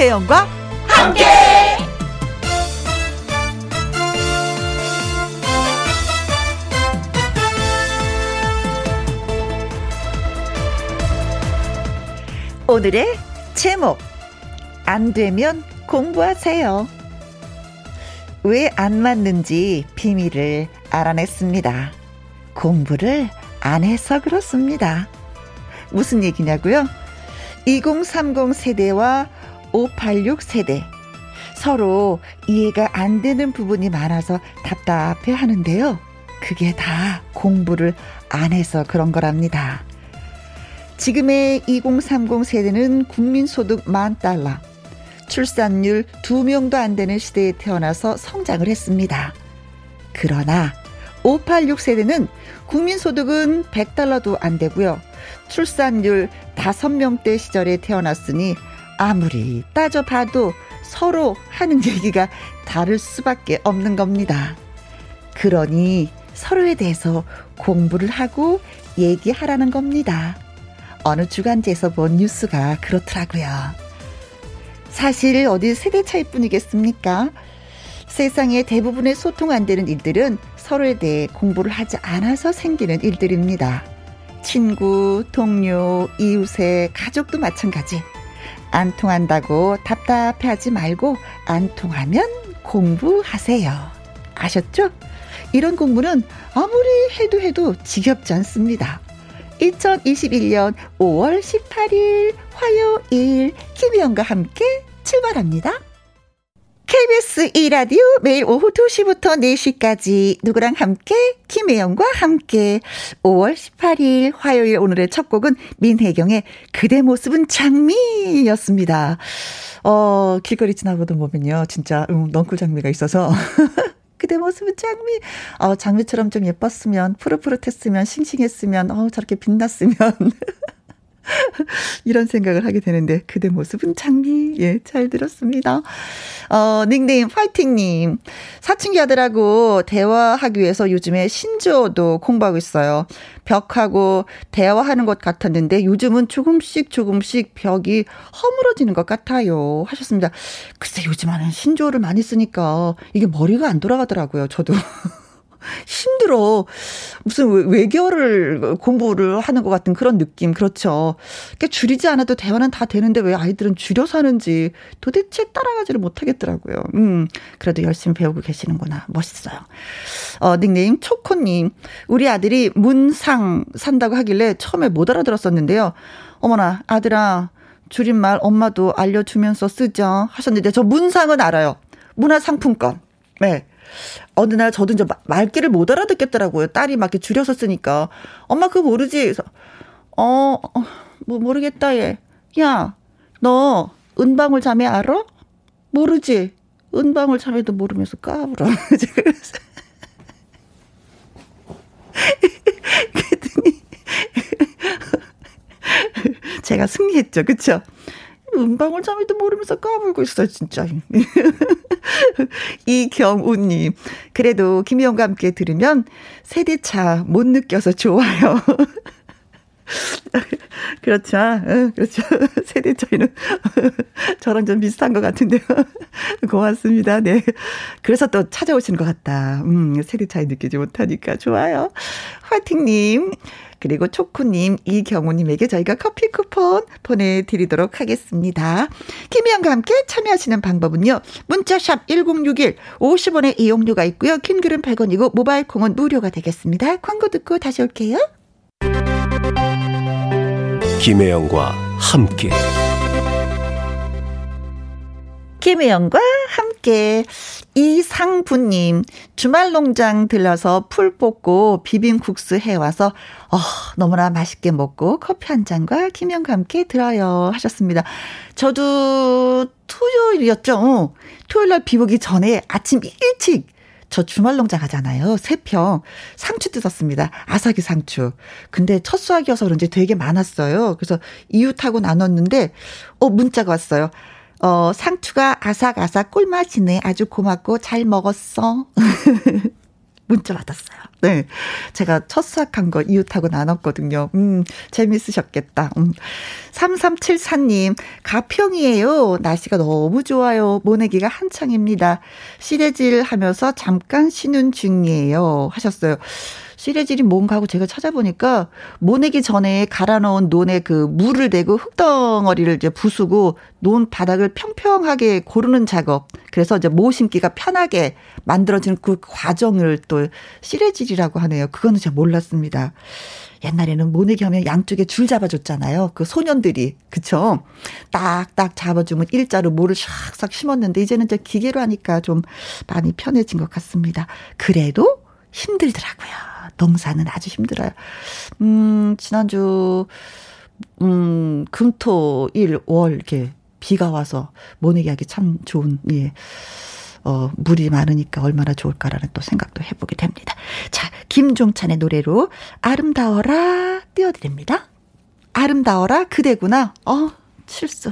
김혜영과 함께. 오늘의 제목 안 되면 공부하세요. 왜 안 맞는지 비밀을 알아냈습니다. 공부를 안 해서 그렇습니다. 무슨 얘기냐고요? 2030 세대와 586 세대. 서로 이해가 안 되는 부분이 많아서 답답해 하는데요. 그게 다 공부를 안 해서 그런 거랍니다. 지금의 2030 세대는 국민소득 만 달러, 출산율 2명도 안 되는 시대에 태어나서 성장을 했습니다. 그러나 586 세대는 국민소득은 100달러도 안 되고요. 출산율 5명대 시절에 태어났으니 아무리 따져봐도 서로 하는 얘기가 다를 수밖에 없는 겁니다. 그러니 서로에 대해서 공부를 하고 얘기하라는 겁니다. 어느 주간지에서 본 뉴스가 그렇더라고요. 사실 어디 세대 차이뿐이겠습니까? 세상의 대부분의 소통 안 되는 일들은 서로에 대해 공부를 하지 않아서 생기는 일들입니다. 친구, 동료, 이웃의 가족도 마찬가지. 안 통한다고 답답해 하지 말고 안 통하면 공부하세요. 아셨죠? 이런 공부는 아무리 해도 해도 지겹지 않습니다. 2021년 5월 18일 화요일 김희영과 함께 출발합니다. KBS 2라디오 매일 오후 2시부터 4시까지 누구랑 함께 김혜영과 함께 5월 18일 화요일 오늘의 첫 곡은 민혜경의 그대 모습은 장미였습니다. 어 길거리 지나보던 보면요 진짜 음, 넝쿨 장미가 있어서 그대 모습은 장미. 어, 장미처럼 좀 예뻤으면, 푸릇푸릇했으면, 싱싱했으면, 어, 저렇게 빛났으면. 이런 생각을 하게 되는데 그대 모습은 장미 예 잘 들었습니다. 어 닉네임 파이팅님 사춘기 아들하고 대화하기 위해서 요즘에 신조어도 공부하고 있어요. 벽하고 대화하는 것 같았는데 요즘은 조금씩 조금씩 벽이 허물어지는 것 같아요. 하셨습니다. 글쎄 요즘에는 신조어를 많이 쓰니까 이게 머리가 안 돌아가더라고요. 저도. 힘들어. 무슨 외교를 공부를 하는 것 같은 그런 느낌. 그렇죠. 그러니까 줄이지 않아도 대화는 다 되는데 왜 아이들은 줄여서 하는지 도대체 따라가지를 못하겠더라고요. 음, 그래도 열심히 배우고 계시는구나. 멋있어요. 어, 닉네임 초코님. 우리 아들이 문상 산다고 하길래 처음에 못 알아들었었는데요. 어머나, 아들아. 줄임말 엄마도 알려주면서 쓰죠. 하셨는데 저 문상은 알아요. 문화상품권. 네. 어느 날 저도 이제 말귀를 못 알아듣겠더라고요. 딸이 막 이렇게 줄여서 쓰니까. 엄마 그거 모르지? 그래서, 어, 어, 뭐 모르겠다, 얘. 야, 너 은방울 자매 알아? 모르지? 은방울 자매도 모르면서 까불어. 그래서. 그랬더니, 제가 승리했죠. 그쵸? 은방울 자매도 모르면서 까불고 있어, 진짜. 이경우님, 그래도 김희영과 함께 들으면 세대차 못 느껴서 좋아요. 그렇죠. 응, 그렇죠. 세대 차이는 저랑 좀 비슷한 것 같은데요. 고맙습니다. 네. 그래서 또 찾아오시는 것 같다. 음, 세대 차이 느끼지 못하니까 좋아요. 화이팅님. 그리고 초코님, 이경우님에게 저희가 커피 쿠폰 보내드리도록 하겠습니다. 김희영과 함께 참여하시는 방법은요. 문자샵 1061, 50원의 이용료가 있고요. 킹글은 100원이고 모바일 콩은 무료가 되겠습니다. 광고 듣고 다시 올게요. 김혜영과 함께 김혜영과 함께 이상부님 주말 농장 들러서 풀 뽑고 비빔국수 해와서 어, 너무나 맛있게 먹고 커피 한 잔과 김혜영과 함께 들어요 하셨습니다. 저도 토요일이었죠. 어, 토요일 날비 오기 전에 아침 일찍 저 주말 농장 하잖아요. 세평 상추 뜯었습니다. 아삭이 상추. 근데 첫 수확이어서 그런지 되게 많았어요. 그래서 이웃하고 나눴는데 어 문자가 왔어요. 어, 상추가 아삭아삭 꿀맛이네. 아주 고맙고 잘 먹었어. 문자 받았어요. 네. 제가 첫 수학한 거 이웃하고 나눴거든요. 음, 재밌으셨겠다. 음. 3374님, 가평이에요. 날씨가 너무 좋아요. 모내기가 한창입니다. 시래질 하면서 잠깐 쉬는 중이에요. 하셨어요. 시래질이 뭔가 하고 제가 찾아보니까 모내기 전에 갈아 넣은 논에 그 물을 대고 흙덩어리를 이제 부수고 논 바닥을 평평하게 고르는 작업. 그래서 이제 모 심기가 편하게 만들어지는 그 과정을 또 시래질이라고 하네요. 그거는 제가 몰랐습니다. 옛날에는 모내기 하면 양쪽에 줄 잡아줬잖아요. 그 소년들이. 그쵸? 딱딱 잡아주면 일자로 모를 샥싹 심었는데 이제는 이제 기계로 하니까 좀 많이 편해진 것 같습니다. 그래도 힘들더라고요. 농사는 아주 힘들어요. 음, 지난주, 음, 금, 토, 일, 월, 이렇게 비가 와서 모내기 하기 참 좋은, 예. 어, 물이 많으니까 얼마나 좋을까라는 또 생각도 해보게 됩니다. 자, 김종찬의 노래로 아름다워라 띄워드립니다. 아름다워라 그대구나. 어, 실수.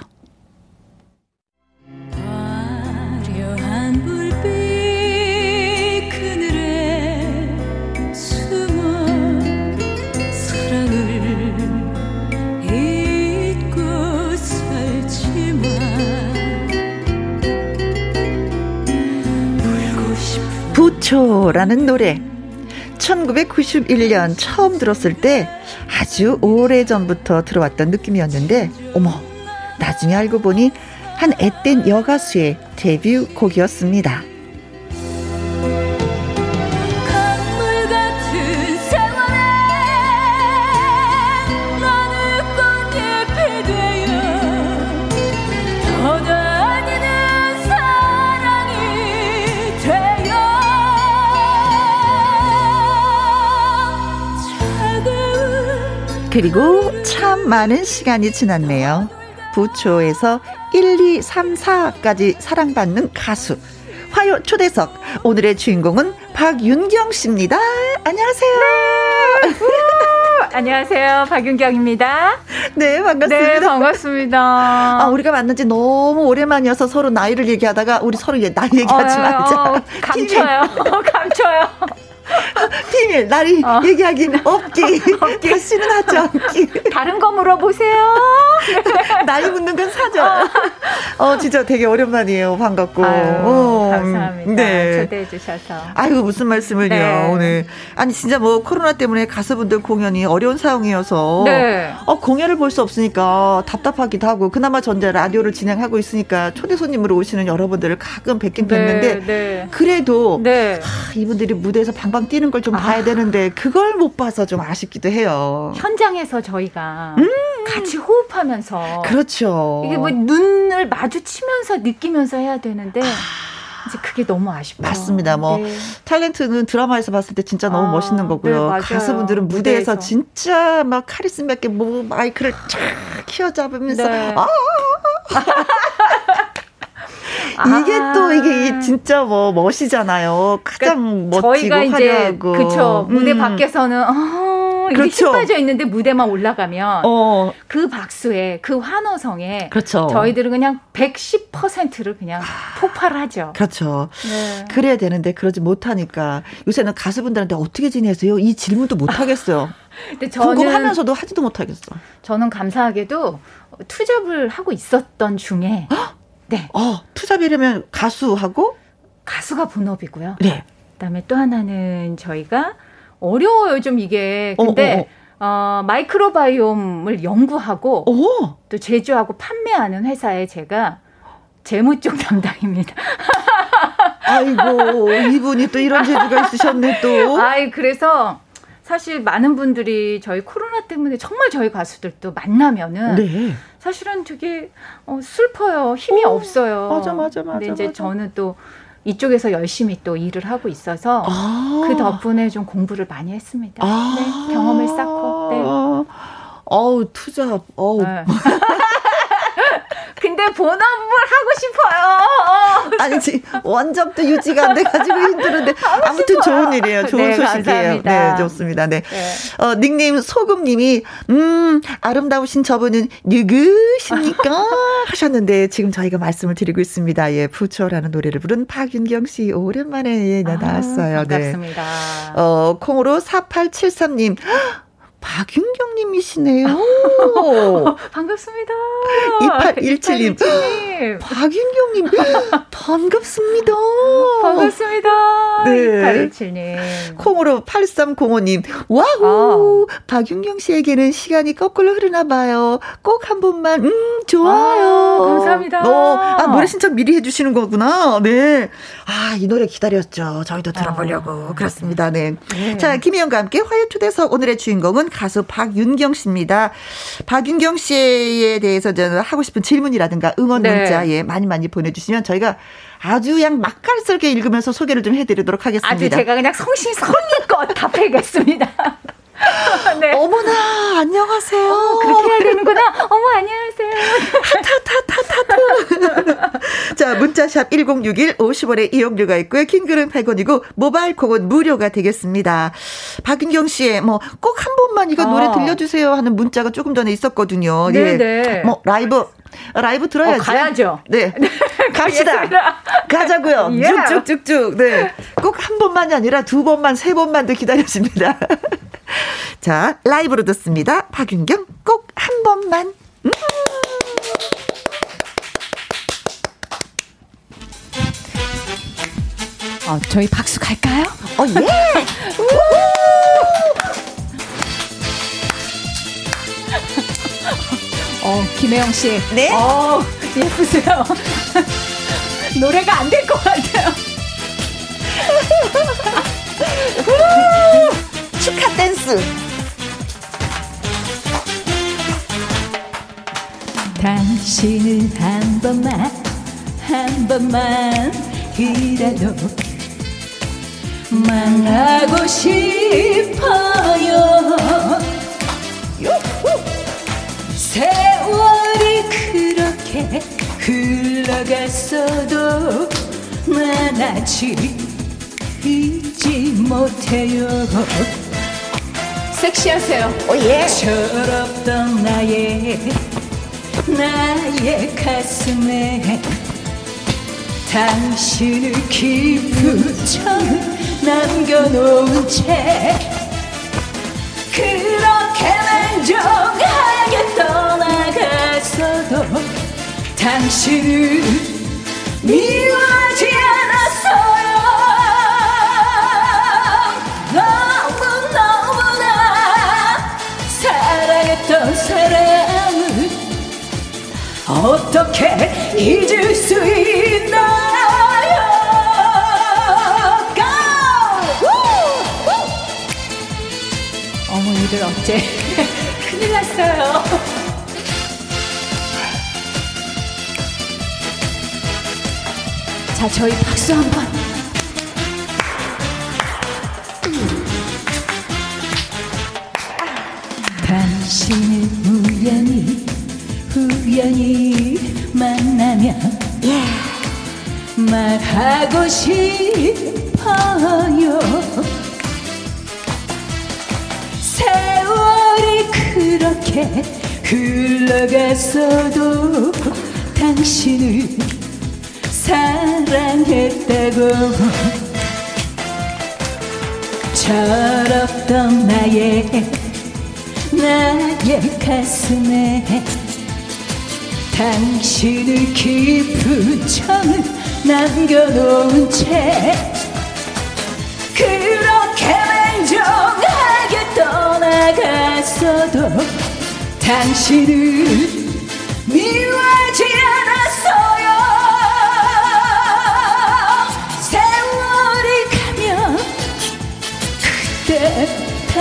부초라는 노래 1991년 처음 들었을 때 아주 오래 전부터 들어왔던 느낌이었는데 어머 나중에 알고 보니 한 앳된 여가수의 데뷔 곡이었습니다. 그리고 참 많은 시간이 지났네요. 부초에서 1, 2, 3, 4까지 사랑받는 가수. 화요 초대석. 오늘의 주인공은 박윤경 씨입니다. 안녕하세요. 네. 안녕하세요. 박윤경입니다. 네, 반갑습니다. 네, 반갑습니다. 아, 우리가 만난 지 너무 오랜만이어서 서로 나이를 얘기하다가 우리 서로 나이 얘기하지 어, 말자. 어, 감춰요. 감춰요. 비밀 나리 어. 얘기하기 없기 다시는 하지 않기 다른 거 물어보세요 나이 묻는 건 사죠 어. 어 진짜 되게 오랜만이에요 반갑고 아유, 어. 감사합니다 네. 초대해 주셔서 아유 무슨 말씀을요 네. 오늘 아니 진짜 뭐 코로나 때문에 가수분들 공연이 어려운 상황이어서 네. 어 공연을 볼 수 없으니까 답답하기도 하고 그나마 전자 라디오를 진행하고 있으니까 초대 손님으로 오시는 여러분들을 가끔 뵙긴 네, 뵀는데 네. 그래도 네. 하, 이분들이 무대에서 방방 방방 뛰는 걸좀 아. 봐야 되는데 그걸 못 봐서 좀 아쉽기도 해요. 현장에서 저희가 음. 같이 호흡하면서 그렇죠. 이게 뭐 눈을 마주치면서 느끼면서 해야 되는데 아. 이제 그게 너무 아쉽죠. 맞습니다. 뭐 네. 탤런트는 드라마에서 봤을 때 진짜 너무 아, 멋있는 거고요. 네, 가수분들은 무대에서, 무대에서, 진짜 막 카리스마 있게 뭐 마이크를 쫙 휘어잡으면서 네. 아, 이게 아. 또 이게 진짜 뭐 멋이잖아요. 가장 그러니까 멋지고 저희가 화려하고. 이제 그쵸 무대 음. 밖에서는 어, 이렇게 그렇죠. 빠져 있는데 무대만 올라가면 어. 그 박수에 그 환호성에 그렇죠. 저희들은 그냥 110%를 그냥 아. 폭발하죠. 그렇죠. 네. 그래야 되는데 그러지 못하니까 요새는 가수분들한테 어떻게 지내세요? 이 질문도 못 하겠어요. 근데 저는 궁금하면서도 하지도 못하겠어. 저는 감사하게도 투잡을 하고 있었던 중에 네. 어, 투잡이려면 가수하고 가수가 본업이고요. 네. 그다음에 또 하나는 저희가 어려워요 좀 이게. 근데 어, 어, 어. 어 마이크로바이옴을 연구하고 오. 또 제조하고 판매하는 회사에 제가 재무 쪽 담당입니다. 아이고 이분이 또 이런 재주가 있으셨네 또. 아이 그래서 사실 많은 분들이 저희 코로나 때문에 정말 저희 가수들도 만나면은 네. 사실은 되게 어, 슬퍼요. 힘이 오, 없어요. 맞아, 맞아, 맞아. 근데 이제 맞아. 저는 또 이쪽에서 열심히 또 일을 하고 있어서 아~ 그 덕분에 좀 공부를 많이 했습니다. 아~ 네, 경험을 쌓고. 네. 어우 투잡. 어우. 네. 근데 본업을 하고 싶어요. 아니지. 원접도 유지가 안 돼가지고 힘들은데. 아무튼 좋은 일이에요. 좋은 네, 소식이에요. 네, 좋습니다. 네. 네. 어, 닉네임 소금님이, 음, 아름다우신 저분은 누구십니까? 하셨는데, 지금 저희가 말씀을 드리고 있습니다. 예, 부초라는 노래를 부른 박윤경 씨, 오랜만에 예, 나왔어요. 아, 반갑습니다. 네. 어, 콩으로 4873님. 박윤경 님이시네요. 반갑습니다. 2817님. 박윤경 님, 반갑습니다. 반갑습니다. 네. 2817님. 콩으로 8305 님. Wow. 아. 박윤경 씨에게는 시간이 거꾸로 흐르나 봐요. 꼭 한 번만, 음, 좋아요. 아, 감사합니다. 어, 아, 노래 신청 미리 해 주시는 거구나. 네. 아, 이 노래 기다렸죠. 저희도 들어보려고. 아. 그렇습니다. 네. 네. 자, 김희영과 함께 화요 초대석 오늘의 주인공은 가수 박윤경 씨입니다. 박윤경 씨에 대해서 저는 하고 싶은 질문이라든가 응원 네. 문자 예, 많이 많이 보내주시면 저희가 아주 그냥 맛깔스럽게 읽으면서 소개를 좀 해드리도록 하겠습니다. 아주 제가 그냥 성심성의껏 답해겠습니다. 네. 어머나 안녕하세요. 어, 그렇게 해야 되는구나. 어머 안녕하세요. 하타타타타타. 자 문자샵 1061 50원의 이용료가 있고요. 킹글은 100원이고 모바일 콩은 무료가 되겠습니다. 박윤경 씨의 뭐 꼭 한 번만 이거 어. 노래 들려주세요 하는 문자가 조금 전에 있었거든요. 네네. 예. 네. 뭐 라이브 라이브 들어야죠. 어, 가야죠. 네. 갑시다. 가자고요. 쭉쭉쭉쭉. 네. 꼭 한 번만이 아니라 두 번만, 세 번만도 기다려집니다. 자, 라이브로 듣습니다. 박윤경 꼭 한 번만. 음. 어, 저희 박수 갈까요? 어, 예! 어, 김혜영 씨. 네? 어, 예쁘세요. 노래가 안 될 것 같아요. 축하 댄스. 당신을 한 번만, 한 번만 이라도 만나고 싶어요. 세월이 그렇게 흘러갔어도 난 아직 잊지 못해요. 섹시하세요. 오예. 철없던 나의 나의 가슴에 당신을 기쁘처럼 남겨놓은 채 그렇게 냉정하 당신을 미워하지 않았어요. 너무너무나 사랑했던 사람을 어떻게 잊을 수 있나요? 어머니들 어째 큰일 났어요. 자, 저희 박수 한 번. 당신을 우연히 우연히 만나면. 말하고 싶어요. 세월이 그렇게 흘러갔어도 당신을 사랑했다고. 철없던 나의 나의 가슴에 당신을 깊은 정 남겨놓은 채 그렇게 냉정하게 떠나갔어도 당신을 미워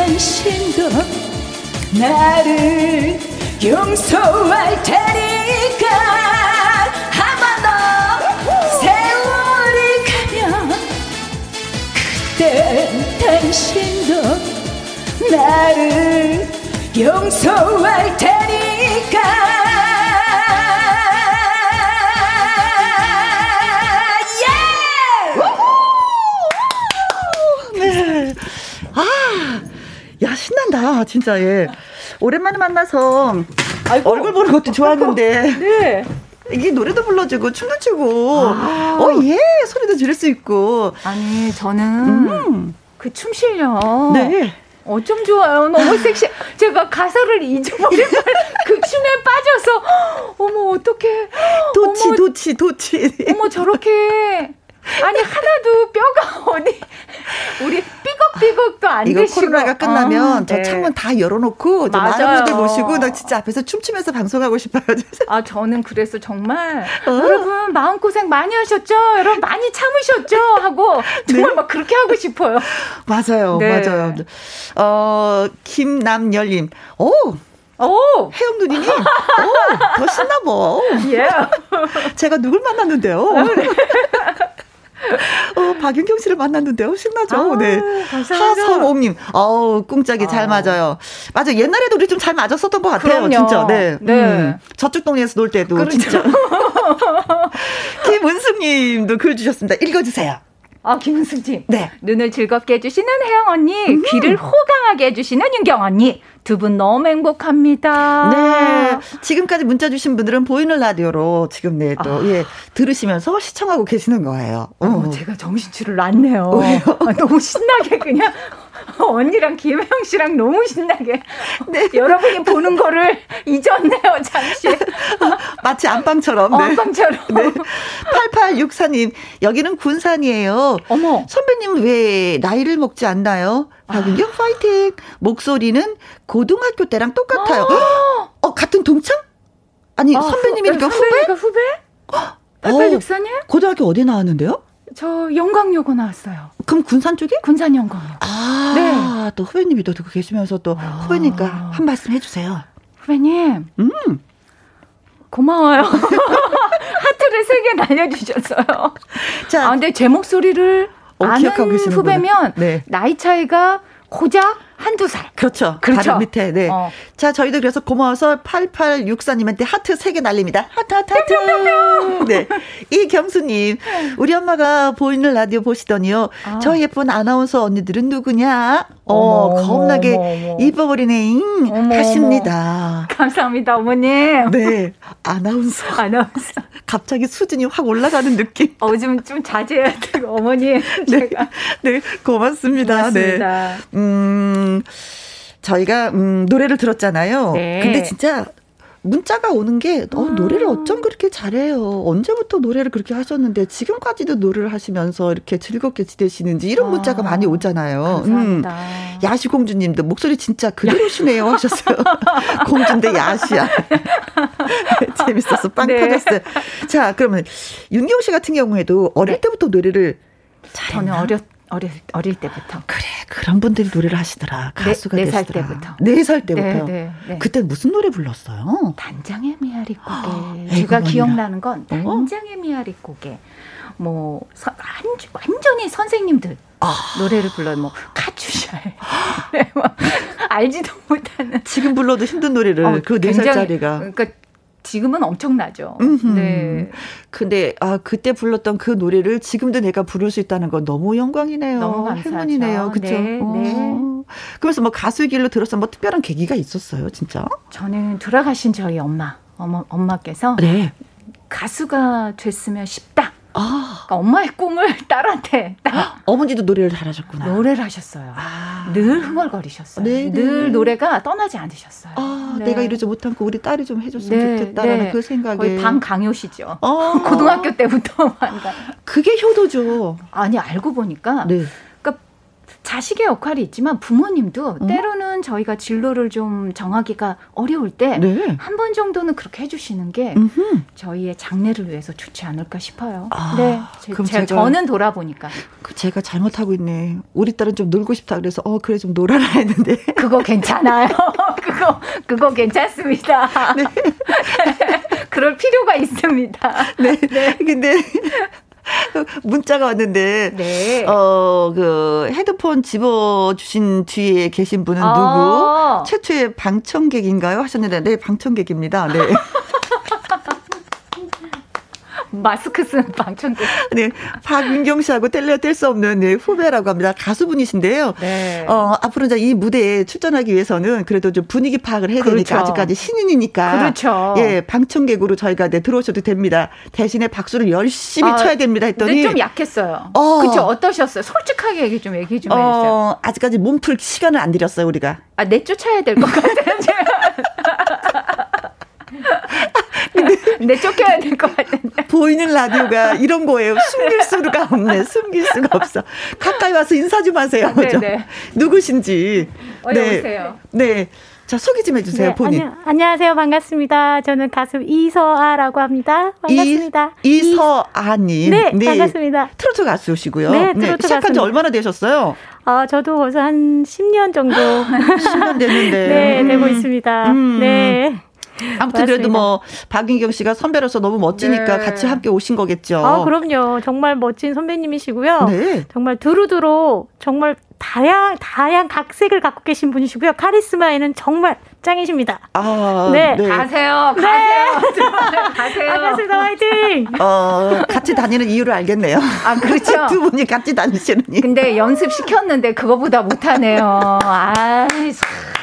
당신도 나를 용서할 테니까. 한번 더 세월이 가면 그때 당신도 나를 용서할 테니까 반갑습니다. 진짜, 예. 오랜만에 만나서 아이고. 얼굴 보는 것도 좋았는데. 네. 이게 노래도 불러주고 춤도 추고 아. 어예 소리도 지를 수 있고 아니 저는 음. 그춤 실력 네. 어쩜 좋아요. 너무 섹시. 제가 가사를 잊어버린 그 춤에 빠져서 어머 어떡해. 도치 어머, 도치 도치. 어머 저렇게 아니 하나도 뼈가 어디 우리 삐걱삐걱도 안 이거 되시고. 코로나가 끝나면 어, 저 네. 창문 다 열어놓고 많은 분들 모시고 나 진짜 앞에서 춤추면서 방송하고 싶어요. 아 저는 그래서 정말 어? 여러분 마음 고생 많이 하셨죠? 여러분 많이 참으셨죠? 하고 정말 네? 막 그렇게 하고 싶어요. 맞아요, 네. 맞아요. 어 김남열님, 오 오! 혜영 누님이, 오, 더 신나보. 예. 제가 누굴 만났는데요? 어, 박윤경 씨를 만났는데 요. 신나죠? 아, 네. 하성옥님, 어우, 꿍짝이 아. 잘 맞아요. 맞아. 옛날에도 우리 좀 잘 맞았었던 것 같아요. 그럼요. 진짜. 네. 네. 음, 저쪽 동네에서 놀 때도. 그렇죠. 진짜. 김은숙 님도 글 주셨습니다. 읽어주세요. 아, 김은숙님. 네. 눈을 즐겁게 해주시는 혜영 언니, 음. 귀를 호강하게 해주시는 윤경 언니, 두 분 너무 행복합니다. 네. 지금까지 문자 주신 분들은 보이는 라디오로 지금 네, 또, 아. 예, 들으시면서 시청하고 계시는 거예요. 어, 어. 제가 정신줄을 놨네요. 아, 너무 신나게 그냥 언니랑 김혜영 씨랑 너무 신나게 네. 여러분이 보는 거를 잊었네요 잠시 마치 안방처럼 네. 안방처럼 네. 8864님 여기는 군산이에요 어머 선배님 왜 나이를 먹지 않나요 박윤경 아. 파이팅 목소리는 고등학교 때랑 똑같아요 아. 어 같은 동창 아니 아, 선배님이니까 후, 후배 후배 8864님 어, 고등학교 어디 나왔는데요? 저 영광여고 나왔어요. 그럼 군산 쪽이? 군산 영광요. 아, 네. 또 후배님이 또 듣고 계시면서 또 아. 후배니까 한 말씀 해주세요. 후배님. 음. 고마워요. 하트를 세 개 날려주셨어요. 자, 아, 근데 제 목소리를 어, 아는 후배면 네. 나이 차이가 고작 한두 살. 그렇죠. 그렇죠. 바로 밑에. 네. 어. 자, 저희도 그래서 고마워서 8864님한테 하트 3개 날립니다. 하트, 하트, 하트. 네. 이경수님, 우리 엄마가 보이는 라디오 보시더니요. 아. 저 예쁜 아나운서 언니들은 누구냐? 어, 겁나게 이뻐버리네. 하십니다. 감사합니다, 어머님. 네. 아나운서. 아나운서. 갑자기 수준이 확 올라가는 느낌. 어, 좀, 좀 자제해야 되고, 어머님. 네. 네. 고맙습니다. 네. 고맙습니다. 네. 음, 저희가, 음, 노래를 들었잖아요. 네. 근데 진짜 문자가 오는 게, 어, 아. 노래를 어쩜 그렇게 잘해요. 언제부터 노래를 그렇게 하셨는데, 지금까지도 노래를 하시면서 이렇게 즐겁게 지내시는지, 이런 문자가 아. 많이 오잖아요. 감사합니다. 음. 야시 공주님도 목소리 진짜 그대로시네요. 하셨어요. 공주인데 야시야. 재밌어서 빵 네. 터졌어요. 자, 그러면 윤경 씨 같은 경우에도 어릴 네. 때부터 노래를 잘했나? 저는 어렸 어릴 어릴 때부터. 그래 그런 분들이 노래를 하시더라 네, 가수가 네, 되시더라. 때부터. 네살 때부터. 네, 네, 그때 무슨 노래 불렀어요? 단장의 미아리 고개. 제가 기억나는 건 어? 단장의 어? 미아리 고개. 뭐 서, 완전히 선생님들 아. 노래를 불러요. 뭐 카츄샤의 네, 뭐, 알지도 못하는 지금 불러도 힘든 노래를 어, 그네 살짜리가 그러니까 지금은 엄청나죠. 음흠. 네. 근데 아 그때 불렀던 그 노래를 지금도 내가 부를 수 있다는 건 너무 영광이네요. 너무 감사하죠. 행운이네요. 그렇죠. 네, 어. 네. 그래서 뭐 가수 길로 들어서 뭐 특별한 계기가 있었어요, 진짜? 저는 돌아가신 저희 엄마, 어머 엄마께서 네. 가수가 됐으면 싶다. 아. 그러니까 엄마의 꿈을 딸한테 딱. 어머니도 노래를 잘하셨구나. 노래를 하셨어요. 아. 늘 흥얼거리셨어요. 네, 늘 네. 노래가 떠나지 않으셨어요. 아, 네. 내가 이러지 못한 거 우리 딸이 좀 해줬으면 네, 좋겠다라는 네. 그 생각에. 거의 반강요시죠. 어. 고등학교 때부터 반강. 그게 효도죠. 아니 알고 보니까 네. 자식의 역할이 있지만 부모님도 어? 때로는 저희가 진로를 좀 정하기가 어려울 때 한번 네. 정도는 그렇게 해주시는 게 음흠. 저희의 장래를 위해서 좋지 않을까 싶어요. 아, 네, 제, 그럼 제가, 저는 돌아보니까 그 제가 잘못하고 있네. 우리 딸은 좀 놀고 싶다 그래서 어 그래 좀 놀아라 했는데 그거 괜찮아요. 그거 그거 괜찮습니다. 네. 그럴 필요가 있습니다. 네. 네. 근데 문자가 왔는데 네. 어그 헤드폰 집어 주신 뒤에 계신 분은 아~ 누구? 최초의 방청객인가요? 하셨는데 네 방청객입니다. 네. 마스크 쓴 방청객. 네. 박윤경 씨하고 뗄래야 뗄 수 없는 네, 후배라고 합니다. 가수분이신데요. 네. 어, 앞으로 이제 이 무대에 출전하기 위해서는 그래도 좀 분위기 파악을 해야 되니까 그렇죠. 아직까지 신인이니까. 그렇죠. 예, 방청객으로 저희가 네, 들어오셔도 됩니다. 대신에 박수를 열심히 아, 쳐야 됩니다 했더니. 좀 약했어요. 어. 그렇죠. 어떠셨어요? 솔직하게 얘기 좀 얘기 좀 어, 해주세요. 아직까지 몸풀 시간을 안 드렸어요, 우리가. 아, 내쫓아야 될 것 같아요. 내 쫓겨야 될 것 같은데. 보이는 라디오가 이런 거예요. 숨길 수가 없네. 숨길 수가 없어. 가까이 와서 인사 좀 하세요. 네, 네. 누구신지. 네. 오세요. 네. 자, 소개 좀 해주세요, 네, 본인. 안녕, 안녕하세요. 반갑습니다. 저는 가수 이서아라고 합니다. 반갑습니다. 이, 이서아님. 네, 네, 반갑습니다. 트로트 가수시고요. 네, 트로트 네, 시작한 지 얼마나 되셨어요? 아, 저도 벌써 한 10년 정도. 10년 됐는데. 네, 음. 되고 있습니다. 음. 네. 아무튼 그래도 뭐 박인경 씨가 선배로서 너무 멋지니까 네. 같이 함께 오신 거겠죠. 아, 그럼요. 정말 멋진 선배님이시고요. 네. 정말 두루두루 정말 다양 다양 각색을 갖고 계신 분이시고요. 카리스마에는 정말 짱이십니다. 아, 네. 네. 가세요. 가세요. 네. 가세요. 반갑습니다. 화이팅. 어, 같이 다니는 이유를 알겠네요. 아, 그렇죠. 두 분이 같이 다니시는 근데 연습 시켰는데 그거보다 못 하네요. 아,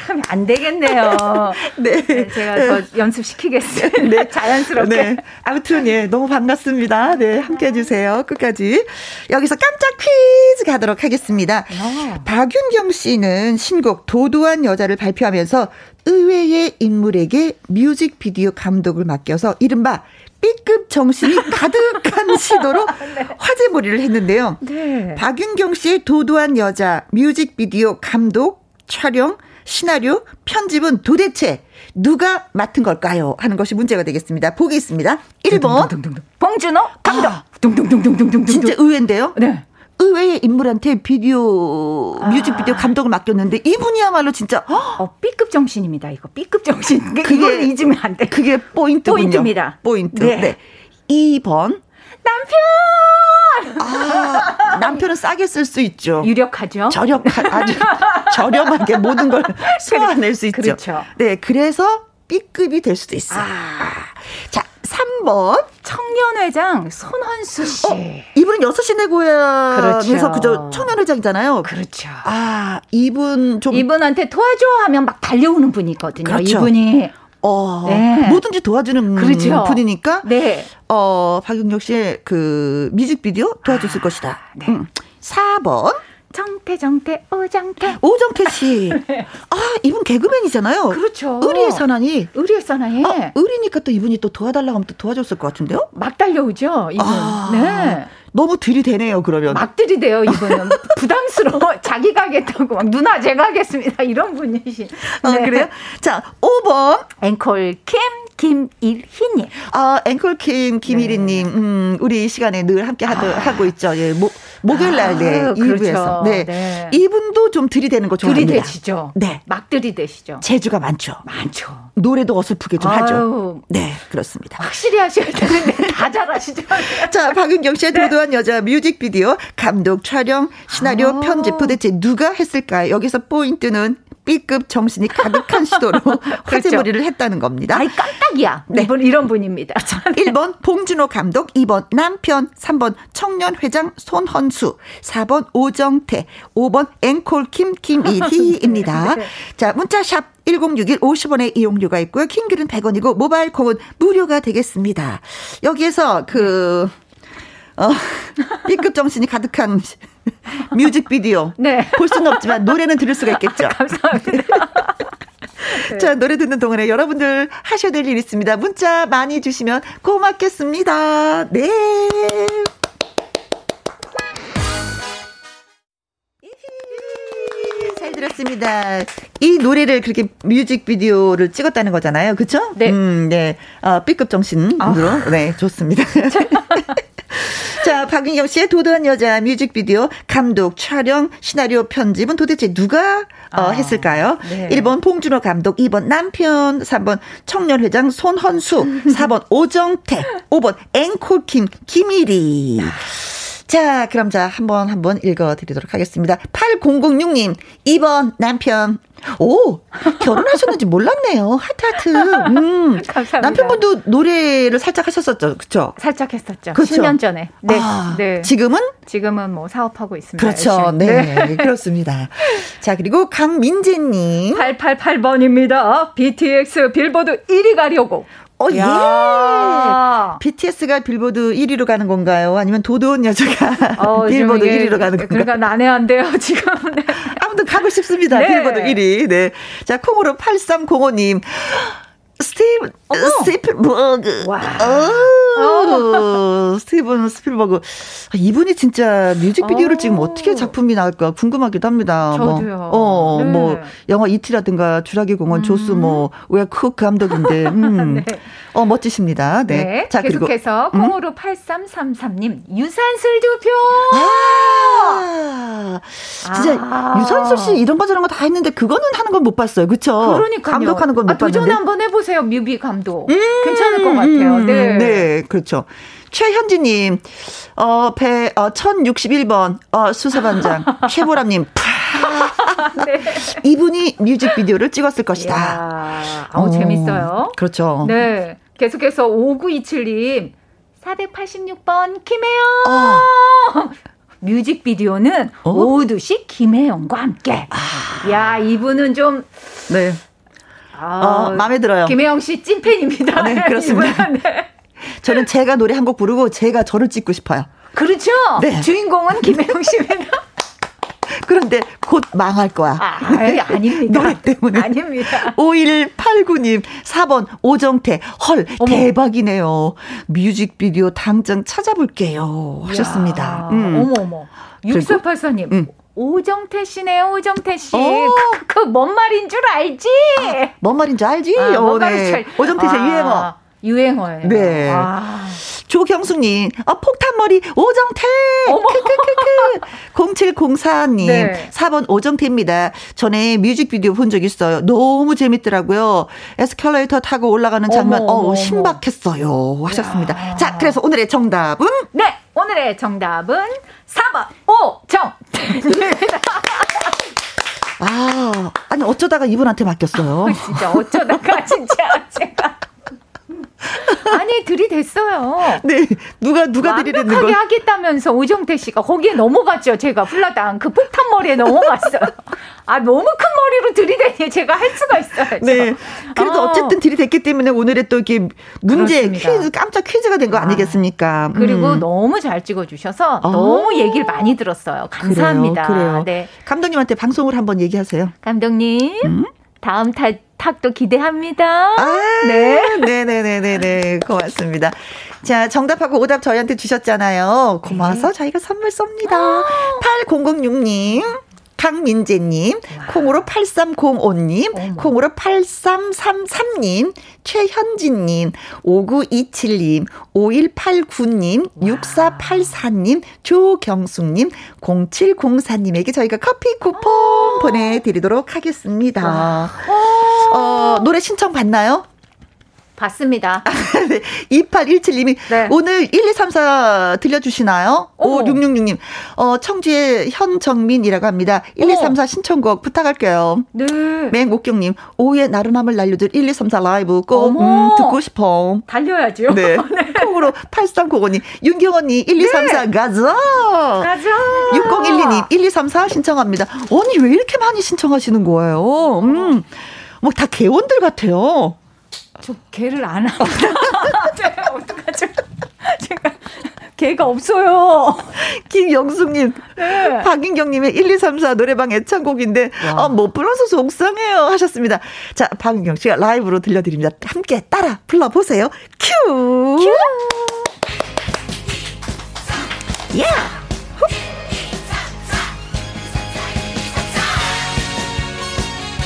참 안 되겠네요. 네. 네. 제가 더 연습 시키겠습니다. 네. 자연스럽게. 네. 아무튼 예, 너무 반갑습니다. 네, 함께 해 주세요. 끝까지. 여기서 깜짝 퀴즈 가도록 하겠습니다. 아. 박윤경 씨는 신곡 도도한 여자를 발표하면서 의외의 인물에게 뮤직비디오 감독을 맡겨서 이른바 B급 정신이 가득한 시도로 네. 화제몰이를 했는데요. 네. 박윤경 씨의 도도한 여자 뮤직비디오 감독, 촬영, 시나리오, 편집은 도대체 누가 맡은 걸까요? 하는 것이 문제가 되겠습니다. 보기 있습니다. 1번. 봉준호 감독. 아, 진짜 의외인데요? 네. 의외의 인물한테 비디오 아. 뮤직비디오 감독을 맡겼는데 이분이야말로 진짜 어, B급 정신입니다. 이거 B급 정신. 그게 잊으면 안 돼. 그게 포인트군요. 포인트입니다. 포인트. 네. 네. 2번 남편! 아, 남편은 싸게 쓸 수 있죠. 유력하죠. 저렴, 아주 저렴하게 모든 걸 소화낼 수 있죠. 그렇죠. 네, 그래서 B급이 될 수도 있어요. 아. 자, 3번. 청년회장 손헌수 씨. 어, 이분은 6시 내 고향에서 그렇죠. 그저 청년회장이잖아요. 그렇죠. 아, 이분 좀. 이분한테 도와줘 하면 막 달려오는 분이거든요. 그렇죠. 이분이. 어, 네. 뭐든지 도와주는 그렇죠. 분이니까. 네. 어, 박윤경 씨의 그 뮤직비디오 도와줬을 아, 것이다. 네. 음. 4번. 정태 정태 오정태 오정태 씨. 네. 아 이분 개그맨이잖아요. 그렇죠. 의리의 사나이. 의리의 사나이. 아, 의리니까 또 이분이 또 도와달라고 하면 또 도와줬을 것 같은데요? 막 달려오죠 이분. 아, 네. 너무 들이대네요 그러면. 막 들이대요 이분은 부담스러워. 자기가 하겠다고 막 누나 제가 하겠습니다 이런 분이신. 아, 네. 아 그래요? 자 5번 앵콜 캠 김일희님. 아, 앵콜킴 김일희님. 네. 음, 우리 이 시간에 늘 함께 하도, 아. 하고 있죠. 예, 모, 목요일 날, 네, 아, 2부에서. 그렇죠. 네. 네. 이분도 좀 들이대는 거 좋아합니다. 들이대시죠. 네. 막 들이대시죠. 재주가 많죠. 많죠. 노래도 어설프게 좀 아유. 하죠. 네, 그렇습니다. 확실히 하셔야 되는데 다 잘하시죠. 자, 박윤경 씨의 네. 도도한 여자 뮤직비디오 감독, 촬영, 시나리오, 아. 편집 도대체 누가 했을까요? 여기서 포인트는 B급 정신이 가득한 시도로 화제몰이를 그렇죠. 했다는 겁니다. 아이 깜짝이야. 네. 이분 이런 분입니다. 1번 봉준호 감독, 2번 남편, 3번 청년회장 손헌수, 4번 오정태, 5번 앵콜 김 김이희입니다. 네. 자 문자샵 1061 50원의 이용료가 있고요. 킹글은 100원이고 모바일 콩은 무료가 되겠습니다. 여기에서 그 어, B급 정신이 가득한 뮤직비디오. 네. 볼 수는 없지만 노래는 들을 수가 있겠죠. 감사합니다. 네. 자, 노래 듣는 동안에 여러분들 하셔야 될 일 있습니다. 문자 많이 주시면 고맙겠습니다. 네. 잘 들었습니다. 이 노래를 그렇게 뮤직비디오를 찍었다는 거잖아요. 그쵸? 네. 음, 네. 어, B급 정신으로. 아. 네, 좋습니다. 자, 박윤경 씨의 도도한 여자 뮤직비디오 감독, 촬영, 시나리오 편집은 도대체 누가 어, 아, 했을까요? 네. 1번 봉준호 감독, 2번 남편, 3번 청년회장 손헌수, 4번 오정태, 5번 앵콜킴 김일희. 자, 그럼 자, 한번 한번 읽어 드리도록 하겠습니다. 8006님, 2번 남편. 오, 결혼하셨는지 몰랐네요. 하트 하트. 음. 감사합니다. 남편분도 노래를 살짝 하셨었죠. 그렇죠? 살짝 했었죠. 그쵸? 수년 전에. 네. 아, 네. 지금은? 지금은 뭐 사업하고 있습니다. 그렇죠. 네. 네. 그렇습니다. 자, 그리고 강민재 님. 888번입니다. BTX 빌보드 1위 가려고. 어, 예. BTS가 빌보드 1위로 가는 건가요? 아니면 도도한 여자가 어, 빌보드 1위로 가는 건가요? 그러니까 난해한데요, 지금. 네. 아무튼 가고 싶습니다. 네. 빌보드 1위. 네. 자, 콩으로 8305님. 스티븐 스필버그. 와. 어, 스티븐 스필버그. 아, 이분이 진짜 뮤직비디오를 찍으면 어떻게 작품이 나올까 궁금하기도 합니다. 뭐, 저도요. 뭐, 어, 네. 뭐 영화 이티라든가 주라기 공원 음. 죠스 뭐 웨크 감독인데. 음. 네. 어 멋지십니다. 네. 네. 자, 계속해서 그리고, 음? 콩으로 음? 8333님 유산슬 두표. 아. 진짜 아. 유산슬 씨 이런 거 저런 거 다 했는데 그거는 하는 건 못 봤어요. 그렇죠? 그러니까 감독하는 건못 아, 봤는데. 도전 한번 해보 세요. 뮤비 감독. 음. 괜찮을 것 같아요. 네. 네, 그렇죠. 최현지님, 어, 배, 어, 1061번, 어, 수사반장, 최보람님, 네. 이분이 뮤직비디오를 찍었을 것이다. 이야, 아우, 어, 재밌어요. 그렇죠. 네. 계속해서 5927님, 486번, 김혜영! 어. 뮤직비디오는 어? 오후 2시 김혜영과 함께. 아. 야, 이분은 좀. 네. 아, 어, 마음에 들어요. 김혜영 씨 찐팬입니다. 네, 그렇습니다. 네. 저는 제가 노래 한 곡 부르고 제가 저를 찍고 싶어요. 그렇죠? 네. 주인공은 김혜영 씨입니다. 그런데 곧 망할 거야. 아, 아니, 아닙니다. 노래 때문에. 아닙니다. 5189님, 4번 오정태. 헐, 어머. 대박이네요. 뮤직비디오 당장 찾아볼게요. 하셨습니다. 음. 어머, 어머. 6484님. 음. 오정태 씨네요, 오정태 씨. 그, 그, 뭔 말인 줄 알지? 아, 뭔 말인 줄 알지? 아, 뭔 네. 줄 오정태 씨 아, 유행어. 유행어예요. 네. 아. 조경숙님, 아, 폭탄머리, 오정태! 크크크크. 0704님, 네. 4번 오정태입니다. 전에 뮤직비디오 본 적 있어요. 너무 재밌더라고요. 에스컬레이터 타고 올라가는 장면, 어머, 어 신박했어요. 하셨습니다. 야. 자, 그래서 오늘의 정답은? 네, 오늘의 정답은 4번 오정태입니다. 아, 아니, 어쩌다가 이분한테 맡겼어요. 진짜, 어쩌다가 진짜 제가. 아니 들이댔어요. 네, 누가 누가 들이댔는 거? 완벽하게 하겠다면서 오정태 씨가 거기에 넘어갔죠. 제가 플라당 그 폭탄 머리에 넘어갔어요. 아 너무 큰 머리로 들이대니 제가 할 수가 있어요. 네, 그래도 어. 쨌든 들이댔기 때문에 오늘의 또 이렇게 문제 그렇습니다. 퀴즈 깜짝 퀴즈가 된거 아, 니겠습니까 그리고 음. 너무 잘 찍어주셔서 어. 너무 얘기를 많이 들었어요. 감사합니다. 그래요, 그래요. 네. 감독님한테 방송을 한번 얘기하세요. 감독님. 음? 다음 타, 탁도 기대합니다. 아, 네. 네네네네네. 고맙습니다. 자, 정답하고 오답 저희한테 주셨잖아요. 고마워서 네. 저희가 선물 쏩니다. 8006님. 강민재님, 콩으로 8305님, 어머. 콩으로 8333님, 최현진님, 5927님, 5189님, 와. 6484님, 조경숙님, 0704님에게 저희가 커피 쿠폰 오. 보내드리도록 하겠습니다. 어, 노래 신청 받나요? 봤습니다. 네. 2817님이 네. 오늘 1, 2, 3, 4 들려주시나요? 오, 5666님. 어, 청주의 현정민이라고 합니다. 1, 2, 3, 4 신청곡 부탁할게요. 네. 맹옥경님, 오후에 나른함을 날려줄 1, 2, 3, 4 라이브 꼭 음, 듣고 싶어. 달려야죠. 네. 네. 콩으로 8395님, 윤경언니 1, 2, 3, 4 가자. 가자. 6012님, 1, 2, 3, 4 신청합니다. 언니 왜 이렇게 많이 신청하시는 거예요? 음. 뭐 다 개원들 같아요. 저 개를 안 하고. 제가 어떡하죠? 제가 개가 없어요. 김영숙님, 네. 박인경님의 1234 노래방 애창곡인데, 아, 못 불러서 속상해요. 하셨습니다. 자, 박인경 씨가 라이브로 들려드립니다. 함께 따라 불러보세요. 큐! 큐! 예! Yeah.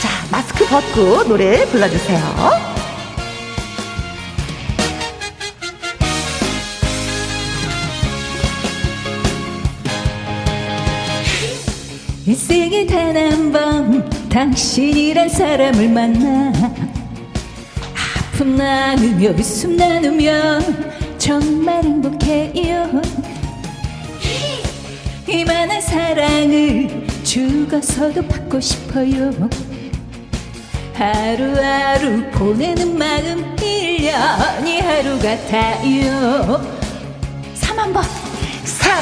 자, 마스크 벗고 노래 불러주세요. 인생에 단 한 번 당신이란 사람을 만나. 아픔 나누며 웃음 나누며 정말 행복해요. 사랑을 죽어서도 받고 싶어요. 하루하루 보내는 마음 1년이 하루 같아요. 3만 번 3,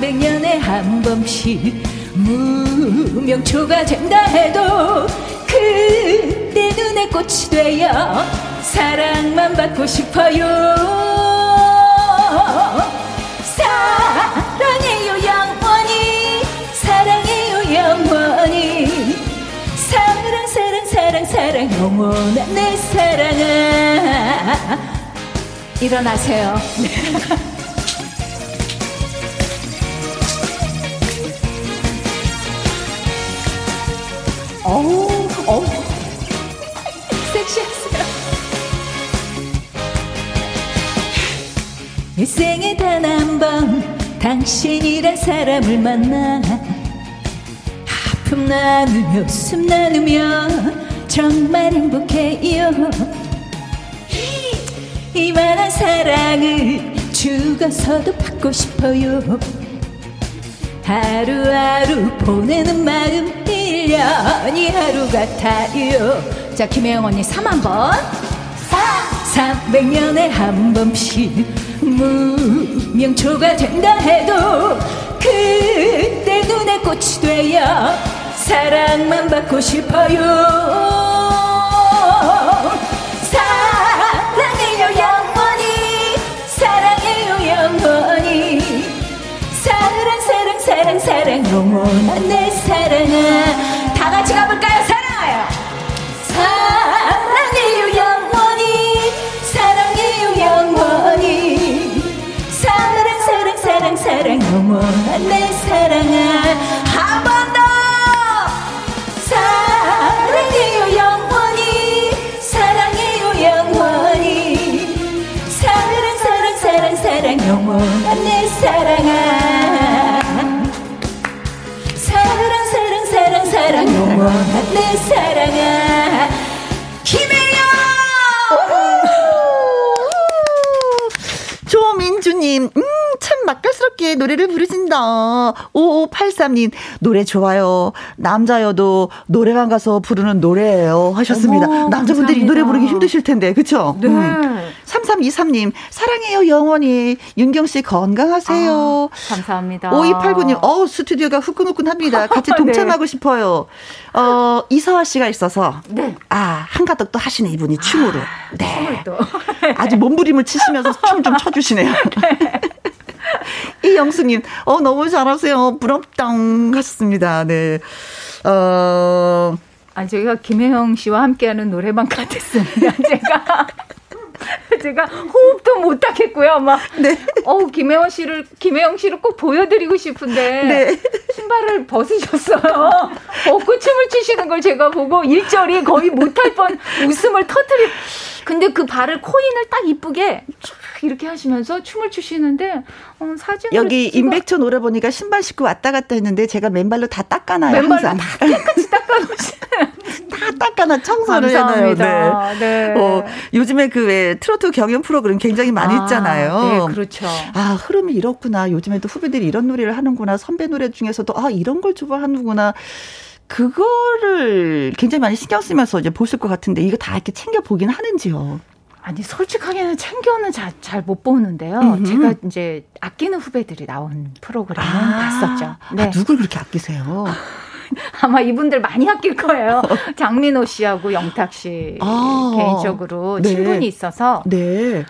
300년에 한 번씩 무명초가 된다 해도 그때 눈에 꽃이 되어 사랑만 받고 싶어요. 사랑해요 영원히. 사랑해요 영원히. 사랑 사랑 사랑 사랑 영원한 내 사랑아. 일어나세요 어우 어우 섹시하세요 일생에 단 한 번 당신이란 사람을 만나. 아픔 나누며 웃음 나누며 정말 행복해요. 이만한 사랑을 죽어서도 받고 싶어요. 하루하루 보내는 마음 1년이 하루 같아요. 자 김혜영 언니 3만 번. 300년에 한 번씩 무명초가 된다 해도 그때 눈에 꽃이 되어 사랑만 받고 싶어요. 사랑해요 영원히. 사랑해요 영원히. 사랑 사랑 사랑 사랑 영원한 내 사랑아 다 같이 가볼까요? 사랑해요 사랑해요 영원히. 사랑해요 영원히. 사랑 사랑 사랑 사랑 영원한 내 사랑아. 한 번 더. 사랑해요 영원히. 사랑해요 영원히. 사랑 사랑 사랑 사랑 영원한 내 사랑아 영원한 내 사랑아. 김혜영! 조민주님, 음, 참 맛깔스럽게 노래를 부르신다. 5583님, 노래 좋아요. 남자여도 노래방 가서 부르는 노래예요. 하셨습니다. 어머, 남자분들이 이 노래 부르기 힘드실 텐데, 그쵸? 네. 음. 3323님, 사랑해요, 영원히. 윤경씨 건강하세요. 아, 감사합니다. 5289님, 어우, 스튜디오가 후끈후끈 합니다. 같이 네. 동참하고 싶어요. 어, 이서아 씨가 있어서. 네. 아, 한가득 또 하시네, 이분이 춤으로. 네. 춤을 또. 아주 몸부림을 치시면서 춤 좀 춰주시네요. 이영수님, 어, 너무 잘하세요. 부럽당 하셨습니다. 네. 어, 아, 제가 김혜영 씨와 함께하는 노래방 같았습니다. 제가. 제가 호흡도 못 하겠고요. 막, 네. 어우, 김혜영 씨를, 김혜영 씨를 꼭 보여드리고 싶은데. 네. 신발을 벗으셨어요. 벗고 춤을 추시는 걸 제가 보고 일절이 거의 못할 뻔 웃음을 터뜨리. 근데 그 발을 코인을 딱 이쁘게 쫙 이렇게 하시면서 춤을 추시는데 어, 사진을 여기 찍어- 임백천 오래 보니까 신발 신고 왔다 갔다 했는데 제가 맨발로 다 닦아놔요. 맨발로 항상. 다 깨끗이 닦아놓으시는. 다 닦아놔 청소를 해놔요. 감사합니다. 네. 네. 어, 요즘에 그 왜 트로트 경연 프로그램 굉장히 많이 아, 있잖아요. 네, 그렇죠. 아, 흐름이 이렇구나. 요즘에 또 후배들이 이런 노래를 하는구나. 선배 노래 중에서도 아, 이런 걸 좋아하는구나. 그거를 굉장히 많이 신경 쓰면서 이제 보실 것 같은데 이거 다 이렇게 챙겨 보긴 하는지요. 아니 솔직하게는 챙겨는 잘 못 보는데요. 음흠. 제가 이제 아끼는 후배들이 나온 프로그램은 봤었죠. 네. 아, 누굴 그렇게 아끼세요? 아마 이분들 많이 아낄 거예요. 장민호 씨하고 영탁 씨 아. 개인적으로 네. 친분이 있어서 네.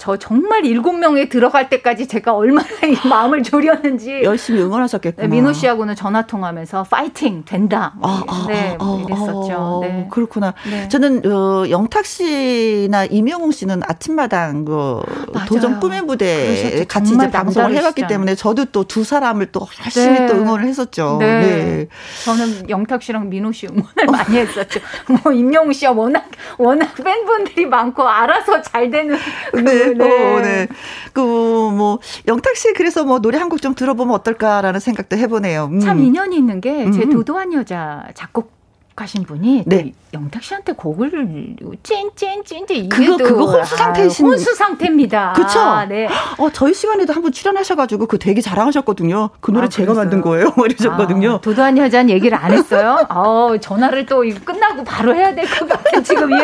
저 정말 일곱 명에 들어갈 때까지 제가 얼마나 이 마음을 졸였는지 열심히 응원하셨겠구나. 네, 민호 씨하고는 전화 통하면서 파이팅 된다. 뭐 아, 아, 네, 아, 아, 이랬었죠. 아, 네. 그렇구나. 네. 저는 어, 영탁 씨나 임영웅 씨는 아침마당 그 맞아요. 도전 꿈의 무대. 같이 이제 방송을 해봤기. 때문에 저도 또 두 사람을 또 열심히 네. 또 응원을 했었죠. 네. 네. 저는 영탁 씨랑 민호 씨 응원을 많이 했었죠. 뭐 임영웅 씨가 워낙 워낙 팬분들이 많고 알아서 잘 되는 그, 네, 어, 네. 그, 뭐, 영탁 씨, 그래서 뭐, 노래 한 곡 좀 들어보면 어떨까라는 생각도 해보네요. 음. 참 인연이 있는 게제 음. 도도한 여자 작곡 작곡하신 분이 네. 영탁 씨한테 곡을 찐찐찐 이게 그거 그거 혼수 상태이신 아, 혼수 상태입니다. 그렇죠. 아, 네. 어 저희 시간에도 한번 출연하셔가지고 그 되게 자랑하셨거든요. 그 노래 아, 제가 만든 거예요. 이러셨거든요. 아, 도도한 여자는 얘기를 안 했어요. 어 전화를 또 끝나고 바로 해야 될 것 같은 지금 이